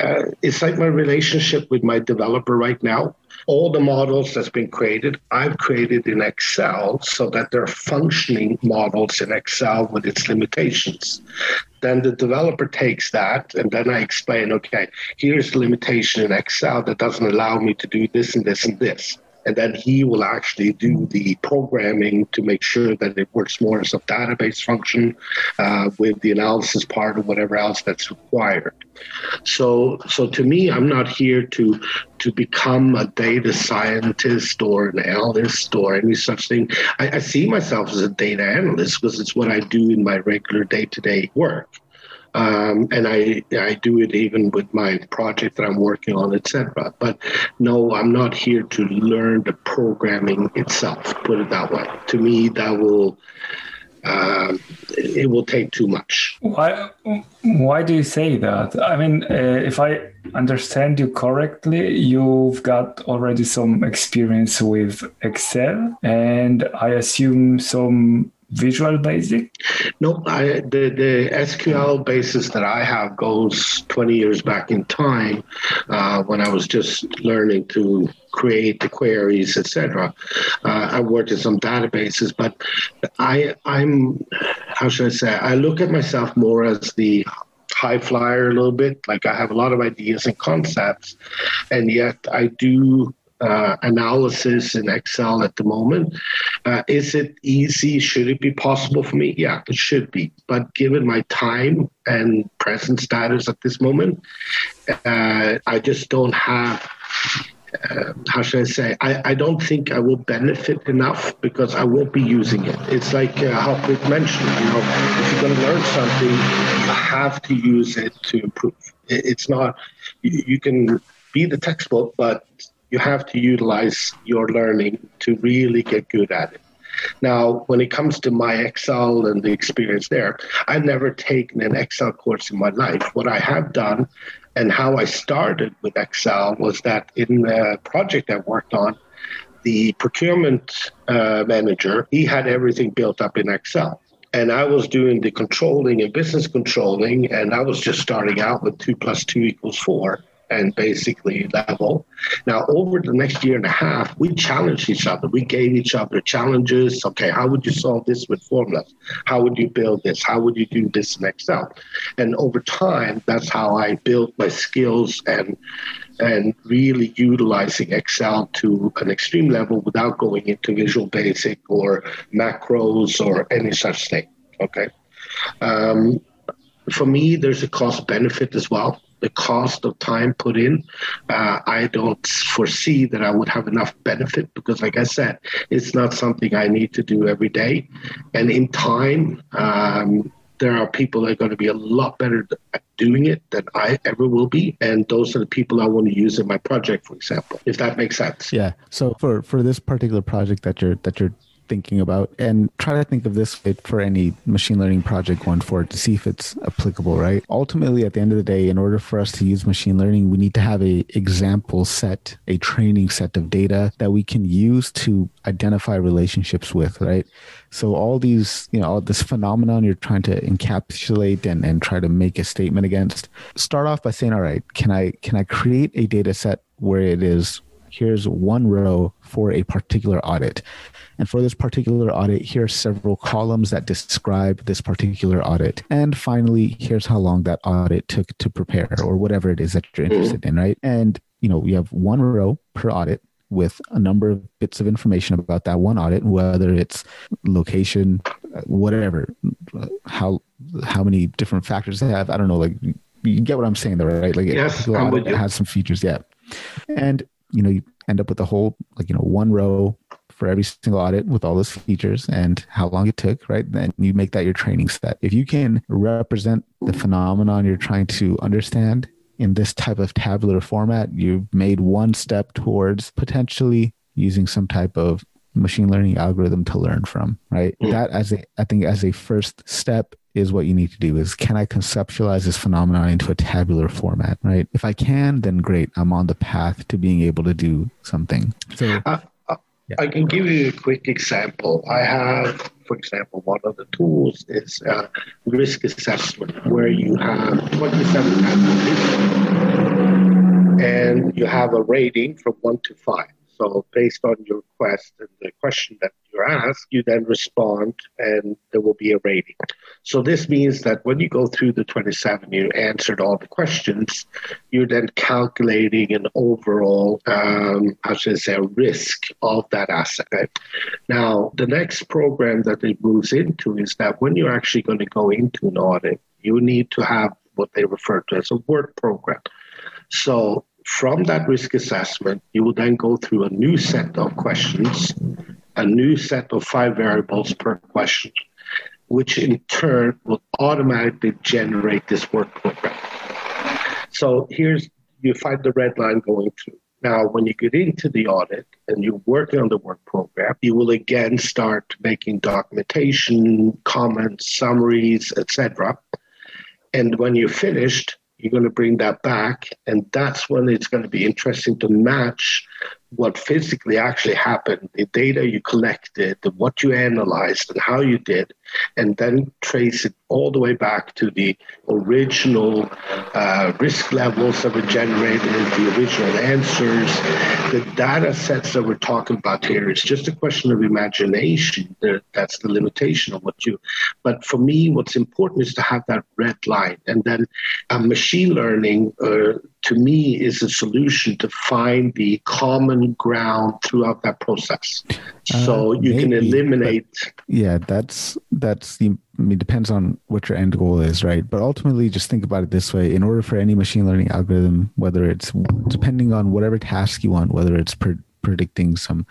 S7: Uh, it's like my relationship with my developer right now all the models that's been created, I've created in Excel so that they're functioning models in Excel with its limitations. Then the developer takes that, and then I explain, okay, here's the limitation in Excel that doesn't allow me to do this and this and this and then he will actually do the programming to make sure that it works more as a database function uh, with the analysis part or whatever else that's required. So, so to me, I'm not here to to become a data scientist or an analyst or any such thing. I, I see myself as a data analyst because it's what I do in my regular day to day work. Um, and I I do it even with my project that I'm working on, etc. But no, I'm not here to learn the programming itself. Put it that way. To me, that will uh, it will take too much.
S3: Why? Why do you say that? I mean, uh, if I understand you correctly, you've got already some experience with Excel, and I assume some Visual Basic?
S7: No, I, the, the SQL basis that I have goes 20 years back in time uh, when I was just learning to create the queries, etc. Uh, I worked in some databases, but I, I'm, how should I say, I look at myself more as the high flyer a little bit. Like I have a lot of ideas and concepts, and yet I do uh, analysis in Excel at the moment. Uh, is it easy? Should it be possible for me? Yeah, it should be. But given my time and present status at this moment, uh, I just don't have. Uh, how should I say? I, I don't think I will benefit enough because I won't be using it. It's like uh, how Quick mentioned, you know, if you're going to learn something, you have to use it to improve. It, it's not, you, you can be the textbook, but you have to utilize your learning to really get good at it. Now, when it comes to my Excel and the experience there, I've never taken an Excel course in my life. What I have done and how I started with Excel was that in the project I worked on, the procurement uh, manager, he had everything built up in Excel. And I was doing the controlling and business controlling, and I was just starting out with two plus two equals four and basically level. Now, over the next year and a half, we challenged each other. We gave each other challenges. Okay, how would you solve this with formulas? How would you build this? How would you do this in Excel? And over time, that's how I built my skills and and really utilizing Excel to an extreme level without going into Visual Basic or macros or any such thing. Okay. Um, for me, there's a cost benefit as well. The cost of time put in, uh, I don't foresee that I would have enough benefit because, like I said, it's not something I need to do every day. And in time, um, there are people that are going to be a lot better at doing it than I ever will be. And those are the people I want to use in my project, for example, if that makes sense.
S1: Yeah. So for, for this particular project that you're, that you're thinking about and try to think of this for any machine learning project going forward to see if it's applicable, right? Ultimately, at the end of the day, in order for us to use machine learning, we need to have a example set, a training set of data that we can use to identify relationships with, right? So all these, you know, all this phenomenon you're trying to encapsulate and, and try to make a statement against, start off by saying, all right, can I can I create a data set where it is here's one row for a particular audit. And for this particular audit, here are several columns that describe this particular audit. And finally, here's how long that audit took to prepare or whatever it is that you're interested in, right? And you know, you have one row per audit with a number of bits of information about that one audit, whether it's location, whatever, how how many different factors they have. I don't know, like you get what I'm saying, though, right? Like
S7: yes,
S1: it, audit has some features, yeah. And you know, you end up with a whole like you know one row for every single audit with all those features and how long it took, right? Then you make that your training set. If you can represent the phenomenon you're trying to understand in this type of tabular format, you've made one step towards potentially using some type of machine learning algorithm to learn from, right? Mm. That as a I think as a first step is what you need to do is can I conceptualize this phenomenon into a tabular format, right? If I can, then great. I'm on the path to being able to do something. So
S7: uh, yeah. I can give you a quick example. I have, for example, one of the tools is uh, risk assessment, where you have 27 and you have a rating from one to five. So based on your quest and the question that you're asked, you then respond and there will be a rating. So this means that when you go through the 27, you answered all the questions, you're then calculating an overall, um, how should I say, risk of that asset. Right? Now, the next program that it moves into is that when you're actually going to go into an audit, you need to have what they refer to as a work program. So from that risk assessment, you will then go through a new set of questions, a new set of five variables per question, which in turn will automatically generate this work program. So here's you find the red line going through. Now, when you get into the audit and you're working on the work program, you will again start making documentation, comments, summaries, etc. And when you're finished, you're going to bring that back. And that's when it's going to be interesting to match what physically actually happened, the data you collected, what you analyzed, and how you did, and then trace it all the way back to the original uh, risk levels that were generated, the original answers. The data sets that we're talking about here is just a question of imagination. That's the limitation of what you. But for me, what's important is to have that red line, and then uh, machine learning. Uh, to me is a solution to find the common ground throughout that process so uh, you maybe, can eliminate
S1: yeah that's that's the I mean, depends on what your end goal is, right? But ultimately, just think about it this way: in order for any machine learning algorithm, whether it's depending on whatever task you want, whether it's pre- predicting some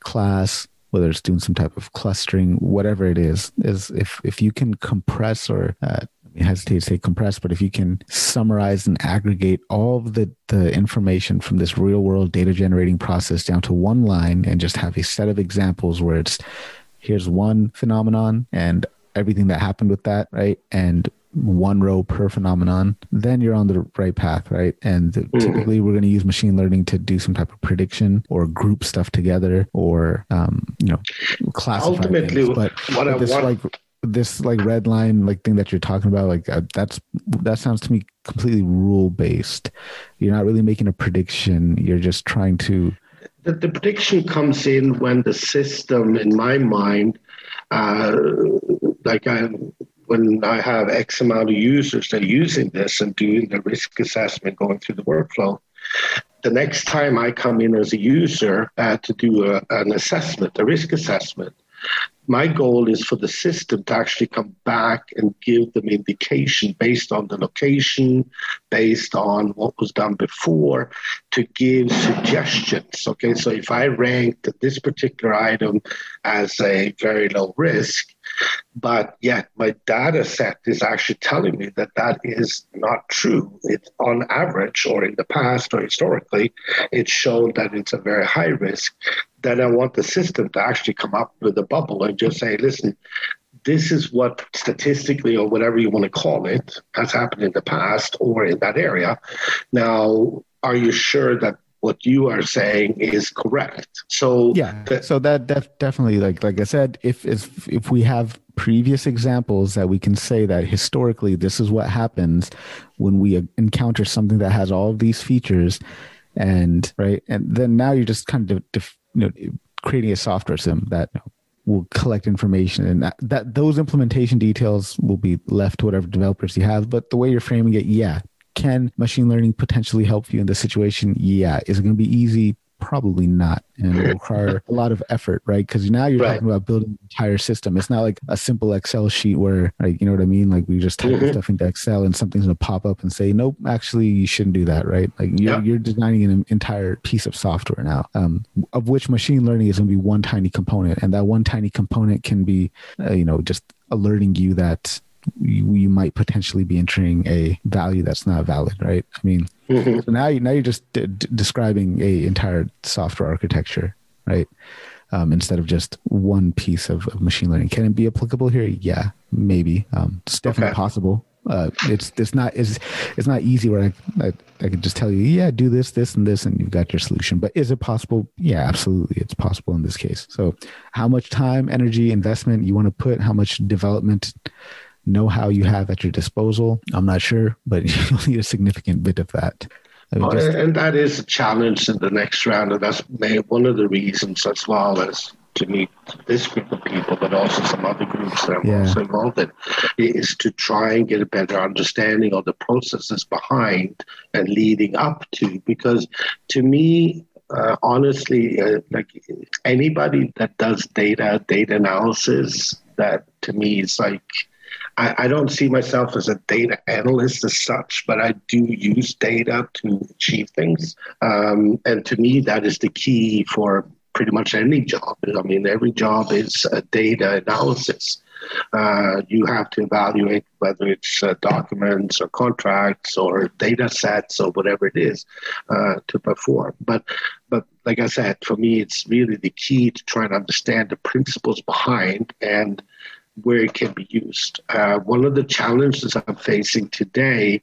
S1: class, whether it's doing some type of clustering, whatever it is, is if if you can compress or uh, hesitate to say compress, but if you can summarize and aggregate all of the, the information from this real world data generating process down to one line and just have a set of examples where it's here's one phenomenon and everything that happened with that, right? And one row per phenomenon, then you're on the right path, right? And mm-hmm. typically we're going to use machine learning to do some type of prediction or group stuff together or, um, you know, classify
S7: Ultimately,
S1: things. But,
S7: what I
S1: this
S7: want,
S1: like this like red line like thing that you're talking about like uh, that's that sounds to me completely rule based you're not really making a prediction you're just trying to
S7: the, the prediction comes in when the system in my mind uh, like I, when I have X amount of users that are using this and doing the risk assessment, going through the workflow, the next time I come in as a user uh, to do a, an assessment, a risk assessment, my goal is for the system to actually come back and give them indication based on the location, based on what was done before, to give suggestions. Okay, so if I ranked this particular item as a very low risk, but yet my data set is actually telling me that that is not true. It's on average, or in the past, or historically, it's shown that it's a very high risk. Then I want the system to actually come up with a bubble and just say, listen, this is what statistically or whatever you want to call it has happened in the past or in that area. Now, are you sure that what you are saying is correct. So
S1: yeah, the, so that def- definitely like like I said, if if if we have previous examples that we can say that historically this is what happens when we encounter something that has all of these features, and right, and then now you're just kind of def- you know creating a software sim that will collect information and that, that those implementation details will be left to whatever developers you have but the way you're framing it yeah can machine learning potentially help you in this situation? Yeah. Is it going to be easy? Probably not. And it require a lot of effort, right? Because now you're right. talking about building an entire system. It's not like a simple Excel sheet where, like, you know what I mean? Like we just type mm-hmm. stuff into Excel and something's going to pop up and say, nope, actually, you shouldn't do that, right? Like you're, yeah. you're designing an entire piece of software now, um, of which machine learning is going to be one tiny component. And that one tiny component can be, uh, you know, just alerting you that you, you might potentially be entering a value that's not valid, right? I mean, mm-hmm. so now you now you're just d- d- describing a entire software architecture, right? Um, instead of just one piece of, of, machine learning. Can it be applicable here? Yeah, maybe. Um, it's definitely okay. possible. Uh, it's it's not it's, it's not easy where I, I I could just tell you yeah do this this and this and you've got your solution. But is it possible? Yeah, absolutely, it's possible in this case. So, how much time, energy, investment you want to put? How much development know how you have at your disposal. I'm not sure, but you'll need a significant bit of that.
S7: I mean, just, and that is a challenge in the next round, and that's one of the reasons, as well as to meet this group of people, but also some other groups that I'm yeah. also involved in, is to try and get a better understanding of the processes behind and leading up to. Because to me, uh, honestly, uh, like anybody that does data, data analysis, that to me is like I, I don't see myself as a data analyst as such, but I do use data to achieve things. Um, and to me, that is the key for pretty much any job. I mean, every job is a data analysis. Uh, you have to evaluate whether it's uh, documents or contracts or data sets or whatever it is uh, to perform. But, but like I said, for me, it's really the key to try and understand the principles behind and where it can be used. Uh, one of the challenges I'm facing today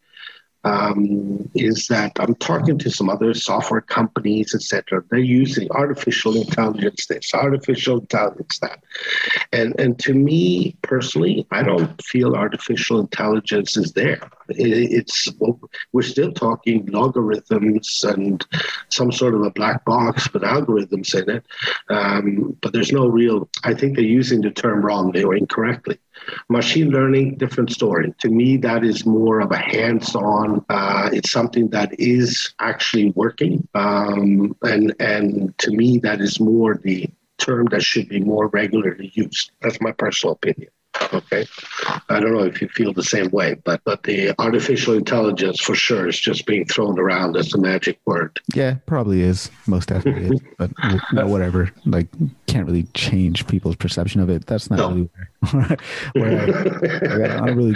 S7: um, is that I'm talking to some other software companies, etc. They're using artificial intelligence this, artificial intelligence that, and and to me personally, I don't feel artificial intelligence is there. It's we're still talking logarithms and some sort of a black box with algorithms in it, um, but there's no real. I think they're using the term wrongly or incorrectly. Machine learning, different story. To me, that is more of a hands-on. Uh, it's something that is actually working, um, and and to me, that is more the term that should be more regularly used. That's my personal opinion. Okay, I don't know if you feel the same way, but but the artificial intelligence for sure is just being thrown around as a magic word.
S1: Yeah, probably is most definitely is, but whatever. Like, can't really change people's perception of it. That's not no. really where, where I, I, don't really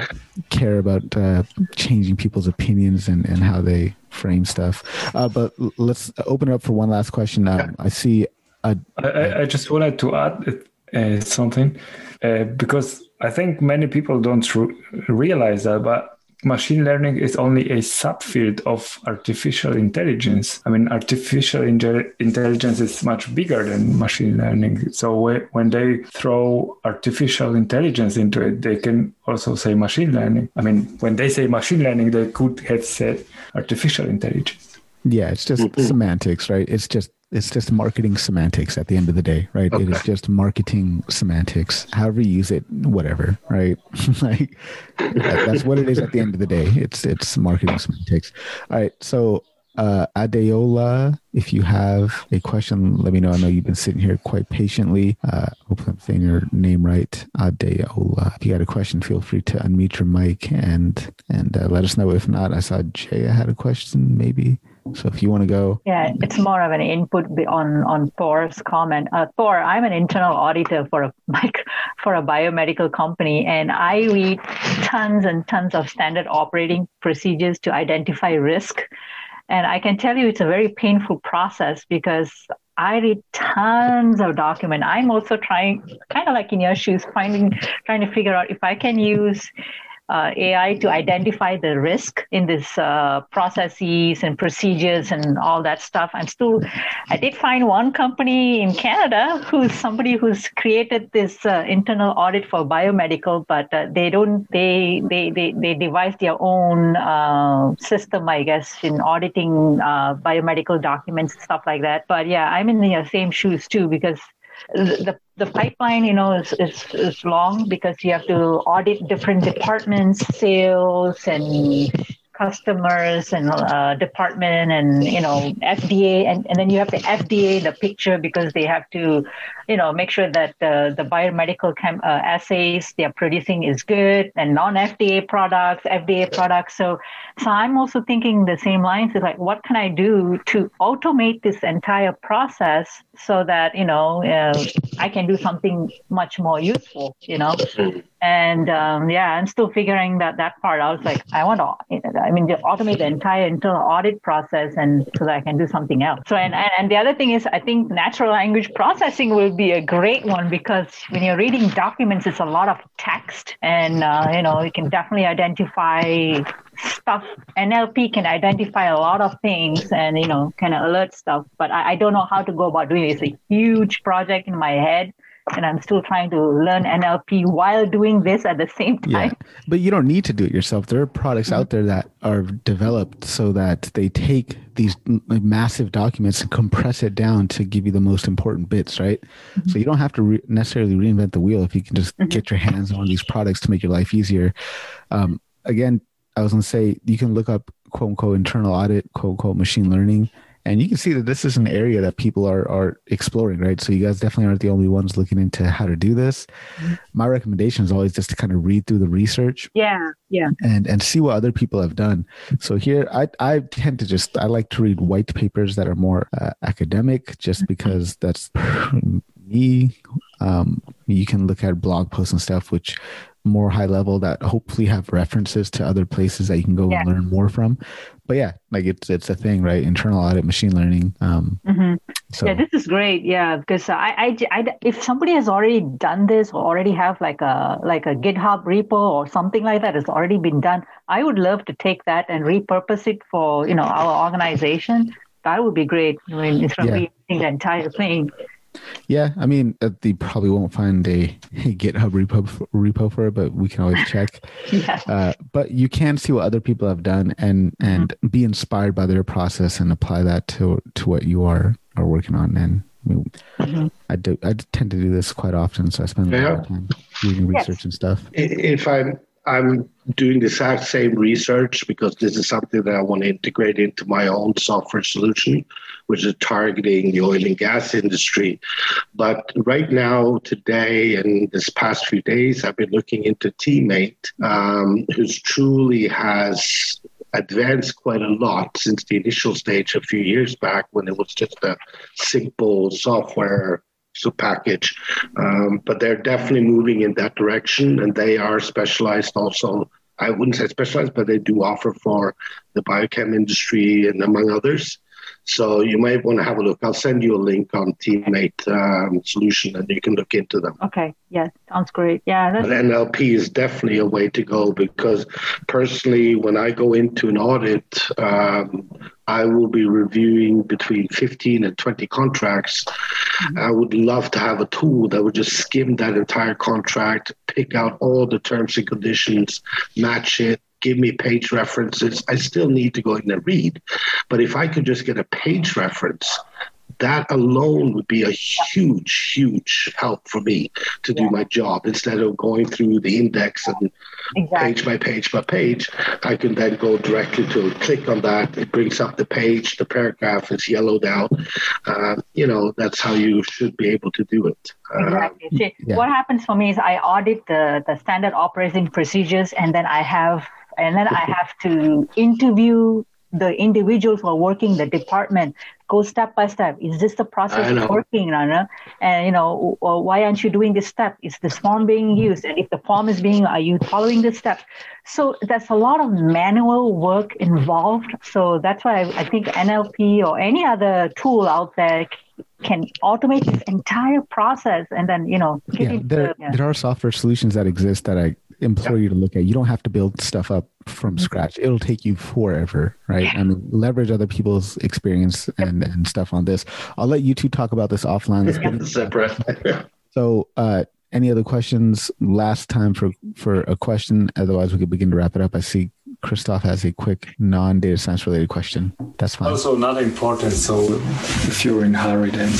S1: care about uh, changing people's opinions and and how they frame stuff. Uh, but let's open it up for one last question. Um, I see. A,
S3: I, I just wanted to add uh, something uh, because I think many people don't re- realize that. But machine learning is only a subfield of artificial intelligence. I mean, artificial intelligence is much bigger than machine learning. So when they throw artificial intelligence into it, they can also say machine learning. I mean, when they say machine learning, they could have said artificial intelligence.
S1: Yeah, it's just mm-hmm. semantics, right? It's just it's just marketing semantics at the end of the day, right? Okay. It is just marketing semantics. However you use it, whatever, right? like that, that's what it is at the end of the day. It's it's marketing semantics. All right, so uh, Adeola, if you have a question, let me know. I know you've been sitting here quite patiently. Uh, hopefully, I'm saying your name right. Adeola. If you got a question, feel free to unmute your mic and and uh, let us know. If not, I saw Jaya had a question, maybe. So if you want to go,
S2: yeah, it's more of an input on on Thor's comment. Uh, Thor, I'm an internal auditor for a like for a biomedical company, and I read tons and tons of standard operating procedures to identify risk. And I can tell you, it's a very painful process because I read tons of document. I'm also trying, kind of like in your shoes, finding, trying to figure out if I can use uh, AI to identify the risk in these uh, processes and procedures and all that stuff. I'm still, I did find one company in Canada who's somebody who's created this uh, internal audit for biomedical, but uh, they don't, they, they, they, they devise their own uh, system, I guess, in auditing uh, biomedical documents, stuff like that. But yeah, I'm in the same shoes too, because the the pipeline, you know, is, is, is long because you have to audit different departments, sales and customers and uh, department and you know FDA and, and then you have the FDA the picture because they have to you know make sure that the the biomedical chem, uh, assays they are producing is good and non FDA products FDA products. So so I'm also thinking the same lines. Is like what can I do to automate this entire process so that you know uh, I can do something much more useful you know? Mm-hmm. and um, yeah I'm still figuring that that part I was like I want to I mean automate the entire internal audit process and so that I can do something else. So and, and, and the other thing is I think natural language processing will be a great one because when you're reading documents it's a lot of text and uh, you know you can definitely identify stuff nlp can identify a lot of things and you know kind of alert stuff but I, I don't know how to go about doing it it's a huge project in my head and I'm still trying to learn NLP while doing this at the same time. Yeah,
S1: but you don't need to do it yourself. There are products mm-hmm. out there that are developed so that they take these massive documents and compress it down to give you the most important bits, right? Mm-hmm. So you don't have to re- necessarily reinvent the wheel if you can just mm-hmm. get your hands on these products to make your life easier. Um, again, I was going to say you can look up quote unquote internal audit, quote unquote machine learning, and you can see that this is an area that people are are exploring, right? So you guys definitely aren't the only ones looking into how to do this. Mm-hmm. My recommendation is always just to kind of read through the research.
S2: Yeah, yeah.
S1: And and see what other people have done. So here, I I tend to just I like to read white papers that are more uh, academic, just mm-hmm. because that's me. Um, you can look at blog posts and stuff, which more high level that hopefully have references to other places that you can go yeah. and learn more from. But yeah, like it's it's a thing, right? Internal audit, machine learning. Um,
S2: mm-hmm. So yeah, this is great. Yeah, because I, I, I, if somebody has already done this or already have like a like a GitHub repo or something like that has already been done, I would love to take that and repurpose it for you know our organization. That would be great. I mean, instead of yeah. the entire thing.
S1: Yeah, I mean, uh, they probably won't find a, a GitHub repo repo for it, but we can always check. yeah. Uh, but you can see what other people have done and and mm-hmm. be inspired by their process and apply that to to what you are are working on. And I, mean, mm-hmm. I do I tend to do this quite often, so I spend a lot of time reading research yes. and stuff.
S7: If I'm I'm doing the exact same research because this is something that I want to integrate into my own software solution, which is targeting the oil and gas industry. But right now, today, and this past few days, I've been looking into TeamMate, um, who's truly has advanced quite a lot since the initial stage a few years back when it was just a simple software so package. Um, but they're definitely moving in that direction, and they are specialized also. I wouldn't say specialized, but they do offer for the biochem industry and among others. So you might want to have a look. I'll send you a link on TeamMate um, Solution, and you can look into them.
S2: Okay. Yeah, sounds great. Yeah.
S7: But NLP is definitely a way to go because personally, when I go into an audit, um, I will be reviewing between 15 and 20 contracts. Mm-hmm. I would love to have a tool that would just skim that entire contract, pick out all the terms and conditions, match it, give me page references. I still need to go in and read. But if I could just get a page reference, that alone would be a huge, huge help for me to do my job instead of going through the index and exactly. page by page by page. I can then go directly to click on that. It brings up the page, the paragraph is yellowed out. Uh, you know, that's how you should be able to do it.
S2: Exactly. Uh, See, yeah. What happens for me is I audit the, the standard operating procedures and then I have and then I have to interview the individuals who are working the department. Go step by step. Is this the process working Rana? and you know why aren't you doing this step? Is this form being used? And if the form is being are you following this step? So there's a lot of manual work involved. So that's why i think nlp or any other tool out there can automate this entire process and then you know
S1: yeah, there, the, yeah. there are software solutions that exist that i implore you to look at. You don't have to build stuff up from mm-hmm. scratch. It'll take you forever, right? I mean, leverage other people's experience and, and stuff on this. I'll let you two talk about this offline. Separate. so, uh, any other questions? Last time for for a question. Otherwise, we could begin to wrap it up. I see Christoph has a quick non-data science related question. That's fine.
S3: Also, not important. So, if you're in hurry, then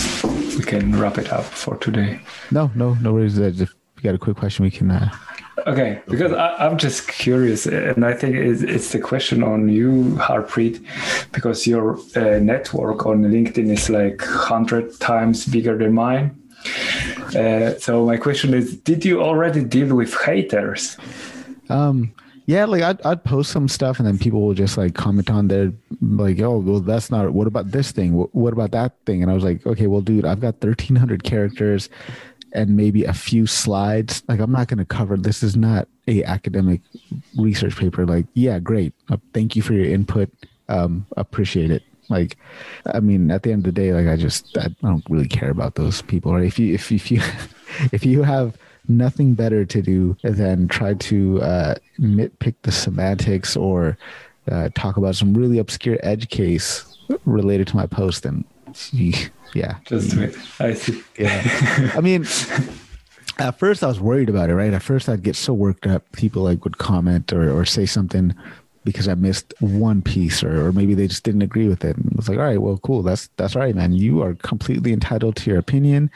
S3: we can wrap it up for today.
S1: No, no, no worries. If you got a quick question, we can uh,
S3: Okay, because I, am just curious, and I think it's, it's the question on you, Harpreet, because your uh, network on LinkedIn is like hundred times bigger than mine. Uh, so my question is, did you already deal with haters?
S1: Um, yeah, like I'd, I'd post some stuff and then people will just like comment on there, like, oh, well, that's not, what about this thing? What, what about that thing? And I was like, okay, well, dude, I've got 1300 characters and maybe a few slides. Like I'm not going to cover. This is not a academic research paper. Like, yeah, great. Uh, thank you for your input. Um, appreciate it. Like, I mean, at the end of the day, like I just I don't really care about those people. Right? If you if if you if you have nothing better to do than try to uh, nitpick the semantics or uh, talk about some really obscure edge case related to my post, then yeah.
S3: Just wait. I see.
S1: Yeah. I mean, at first I was worried about it, right? At first I'd get so worked up. People like would comment or, or say something because I missed one piece or, or maybe they just didn't agree with it. And it was like, all right, well, cool. That's, that's right, man. You are completely entitled to your opinion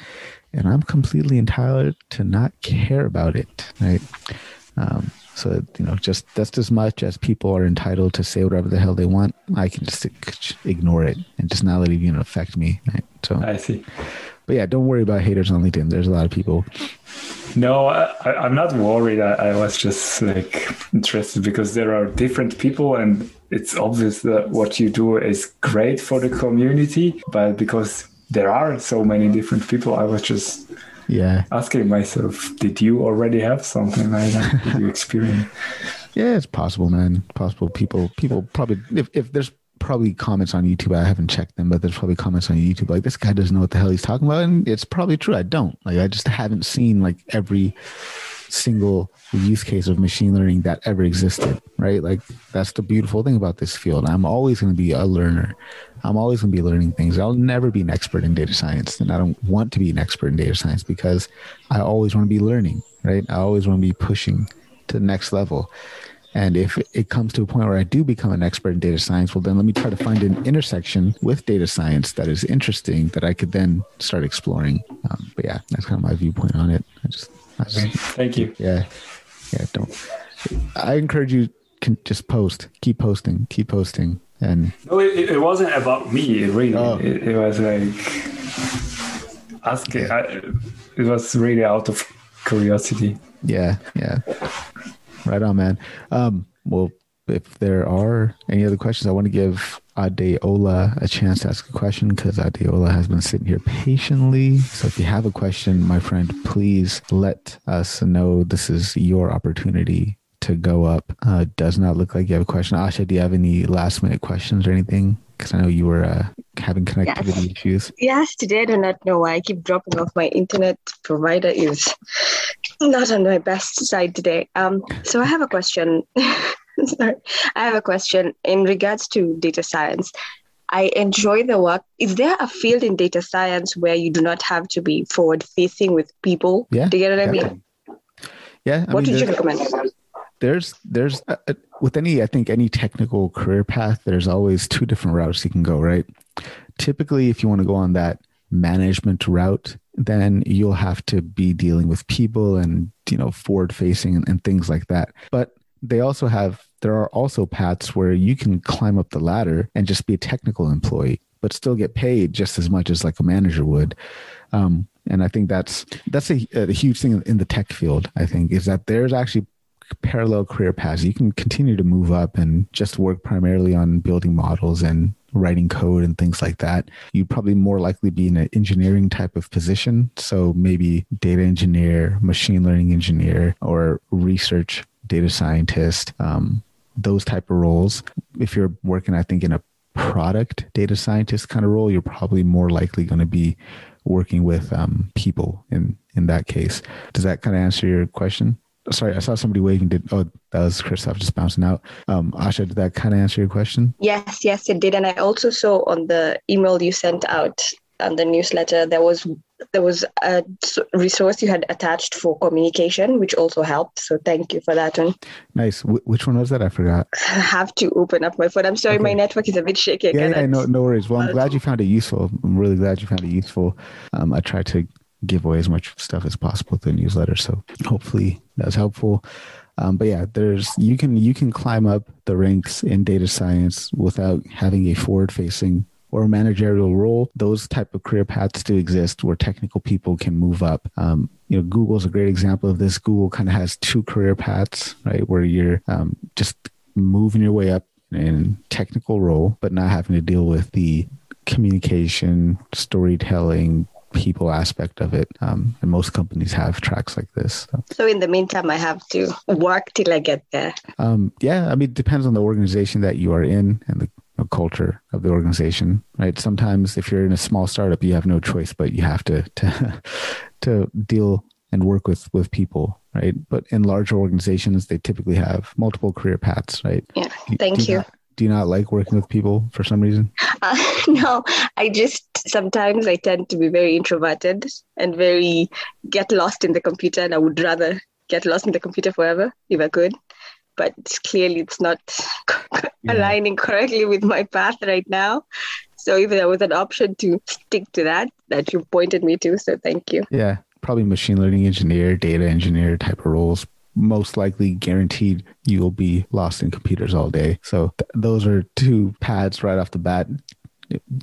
S1: and I'm completely entitled to not care about it. Right. Um, so you know, just just as much as people are entitled to say whatever the hell they want, I can just ignore it and just not let it even affect me. Right? So
S3: I see.
S1: But yeah, don't worry about haters on LinkedIn. There's a lot of people.
S3: No, I, am not worried. I, I was just like interested because there are different people, and it's obvious that what you do is great for the community. But because there are so many different people, I was just
S1: yeah.
S3: asking myself did you already have something like that? Did you experience?
S1: Yeah it's possible man. Possible people people probably if, if there's probably comments on youtube i haven't checked them but there's probably comments on youtube like this guy doesn't know what the hell he's talking about and it's probably true. I don't. Like i just haven't seen like every single use case of machine learning that ever existed, right? Like that's the beautiful thing about this field. I'm always going to be a learner. I'm always going to be learning things. I'll never be an expert in data science, and I don't want to be an expert in data science because I always want to be learning, right? I always want to be pushing to the next level. And if it comes to a point where I do become an expert in data science, well, then let me try to find an intersection with data science that is interesting that I could then start exploring. Um, but yeah, that's kind of my viewpoint on it. I just
S3: Thank you.
S1: Yeah. Yeah. Don't. I encourage you can just post, keep posting, keep posting. And
S3: no, it, it wasn't about me. Really, oh. it, it, was like asking. I, it was really out of curiosity.
S1: Yeah. Yeah. Right on, man. Um, well, if there are any other questions, I want to give Adeola a chance to ask a question because Adeola has been sitting here patiently. So if you have a question, my friend, please let us know. This is your opportunity to go up. Uh, does not look like you have a question. Asha, do you have any last minute questions or anything? Because I know you were uh, having connectivity yes. issues.
S6: Yes, today I do not know why I keep dropping off. My internet provider is not on my best side today. Um, so I have a question. Sorry, I have a question in regards to data science. I enjoy the work. Is there a field in data science where you do not have to be forward facing with people?
S1: Yeah.
S6: Do you get what I mean?
S1: Yeah.
S6: I what
S1: mean,
S6: would you recommend?
S1: There's, there's, uh, uh, with any, I think any technical career path, there's always two different routes you can go, right? Typically, if you want to go on that management route, then you'll have to be dealing with people and, you know, forward facing and, and things like that. But they also have there are also paths where you can climb up the ladder and just be a technical employee but still get paid just as much as like a manager would. Um, and i think that's that's a, a huge thing in the tech field i think is that there's actually parallel career paths. You can continue to move up and just work primarily on building models and writing code and things like that. You'd probably more likely be in an engineering type of position. So maybe data engineer machine learning engineer or research data scientist, um, those type of roles. If you're working, I think, in a product data scientist kind of role, you're probably more likely going to be working with um, people in in that case. Does that kind of answer your question? Sorry, I saw somebody waving. Did oh that was Christoph just bouncing out. Um, Asha, did that kind of answer your question?
S6: Yes, yes, it did. And I also saw on the email you sent out and the newsletter there was there was a resource you had attached for communication which also helped. So thank you for that one.
S1: Nice. Wh- which one was that? I forgot.
S6: I have to open up my phone. I'm sorry okay. my network is a bit shaky
S1: yeah, yeah no, no worries. Well i'm glad you found it useful. I'm really glad you found it useful. Um, i tried to give away as much stuff as possible through the newsletter so hopefully that was helpful. Um, but yeah, there's you can you can climb up the ranks in data science without having a forward facing or a managerial role, those type of career paths do exist where technical people can move up. Um, you know, Google's a great example of this. Google kind of has two career paths, right, where you're um, just moving your way up in technical role, but not having to deal with the communication, storytelling, people aspect of it. Um, and most companies have tracks like this.
S6: So. so. in the meantime, I have to work till I get there.
S1: Um, yeah, I mean, it depends on the organization that you are in and the culture of the organization, right? Sometimes if you're in a small startup, you have no choice, but you have to to to deal and work with with people, right? But in larger organizations, they typically have multiple career paths, right?
S6: Yeah. Thank
S1: do
S6: you.
S1: Not, do you not like working with people for some reason?
S6: Uh, no, I just sometimes I tend to be very introverted and very get lost in the computer, and I would rather get lost in the computer forever if I could but clearly it's not yeah. aligning correctly with my path right now. So if there was an option to stick to that, that you pointed me to, so thank you.
S1: Yeah, probably machine learning engineer, data engineer type of roles. Most likely guaranteed you will be lost in computers all day. So th- those are two paths right off the bat.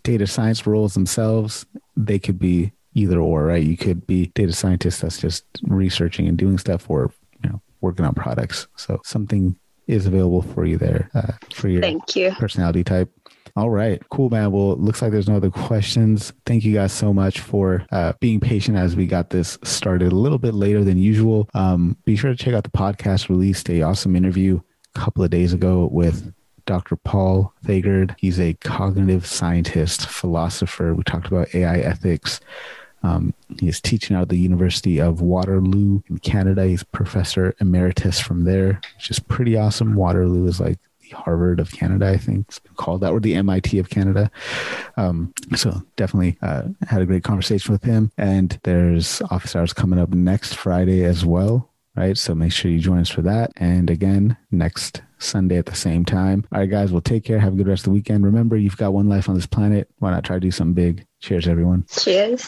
S1: Data science roles themselves, they could be either or, right? You could be data scientist that's just researching and doing stuff, or working on products. So something is available for you there uh, for your
S6: Thank you.
S1: personality type. All right, cool, man. Well, it looks like there's no other questions. Thank you guys so much for uh, being patient as we got this started a little bit later than usual. Um, be sure to check out the podcast. Released a awesome interview a couple of days ago with Dr. Paul Thagard. He's a cognitive scientist, philosopher. We talked about AI ethics. Um, is teaching out at the University of Waterloo in Canada. He's professor emeritus from there, which is pretty awesome. Waterloo is like the Harvard of Canada, I think it's called that, or the MIT of Canada. Um, so definitely uh, had a great conversation with him. And there's office hours coming up next Friday as well, right? So make sure you join us for that. And again, next Sunday at the same time. All right, guys, we'll take care. Have a good rest of the weekend. Remember, you've got one life on this planet. Why not try to do something big? Cheers, everyone.
S6: Cheers.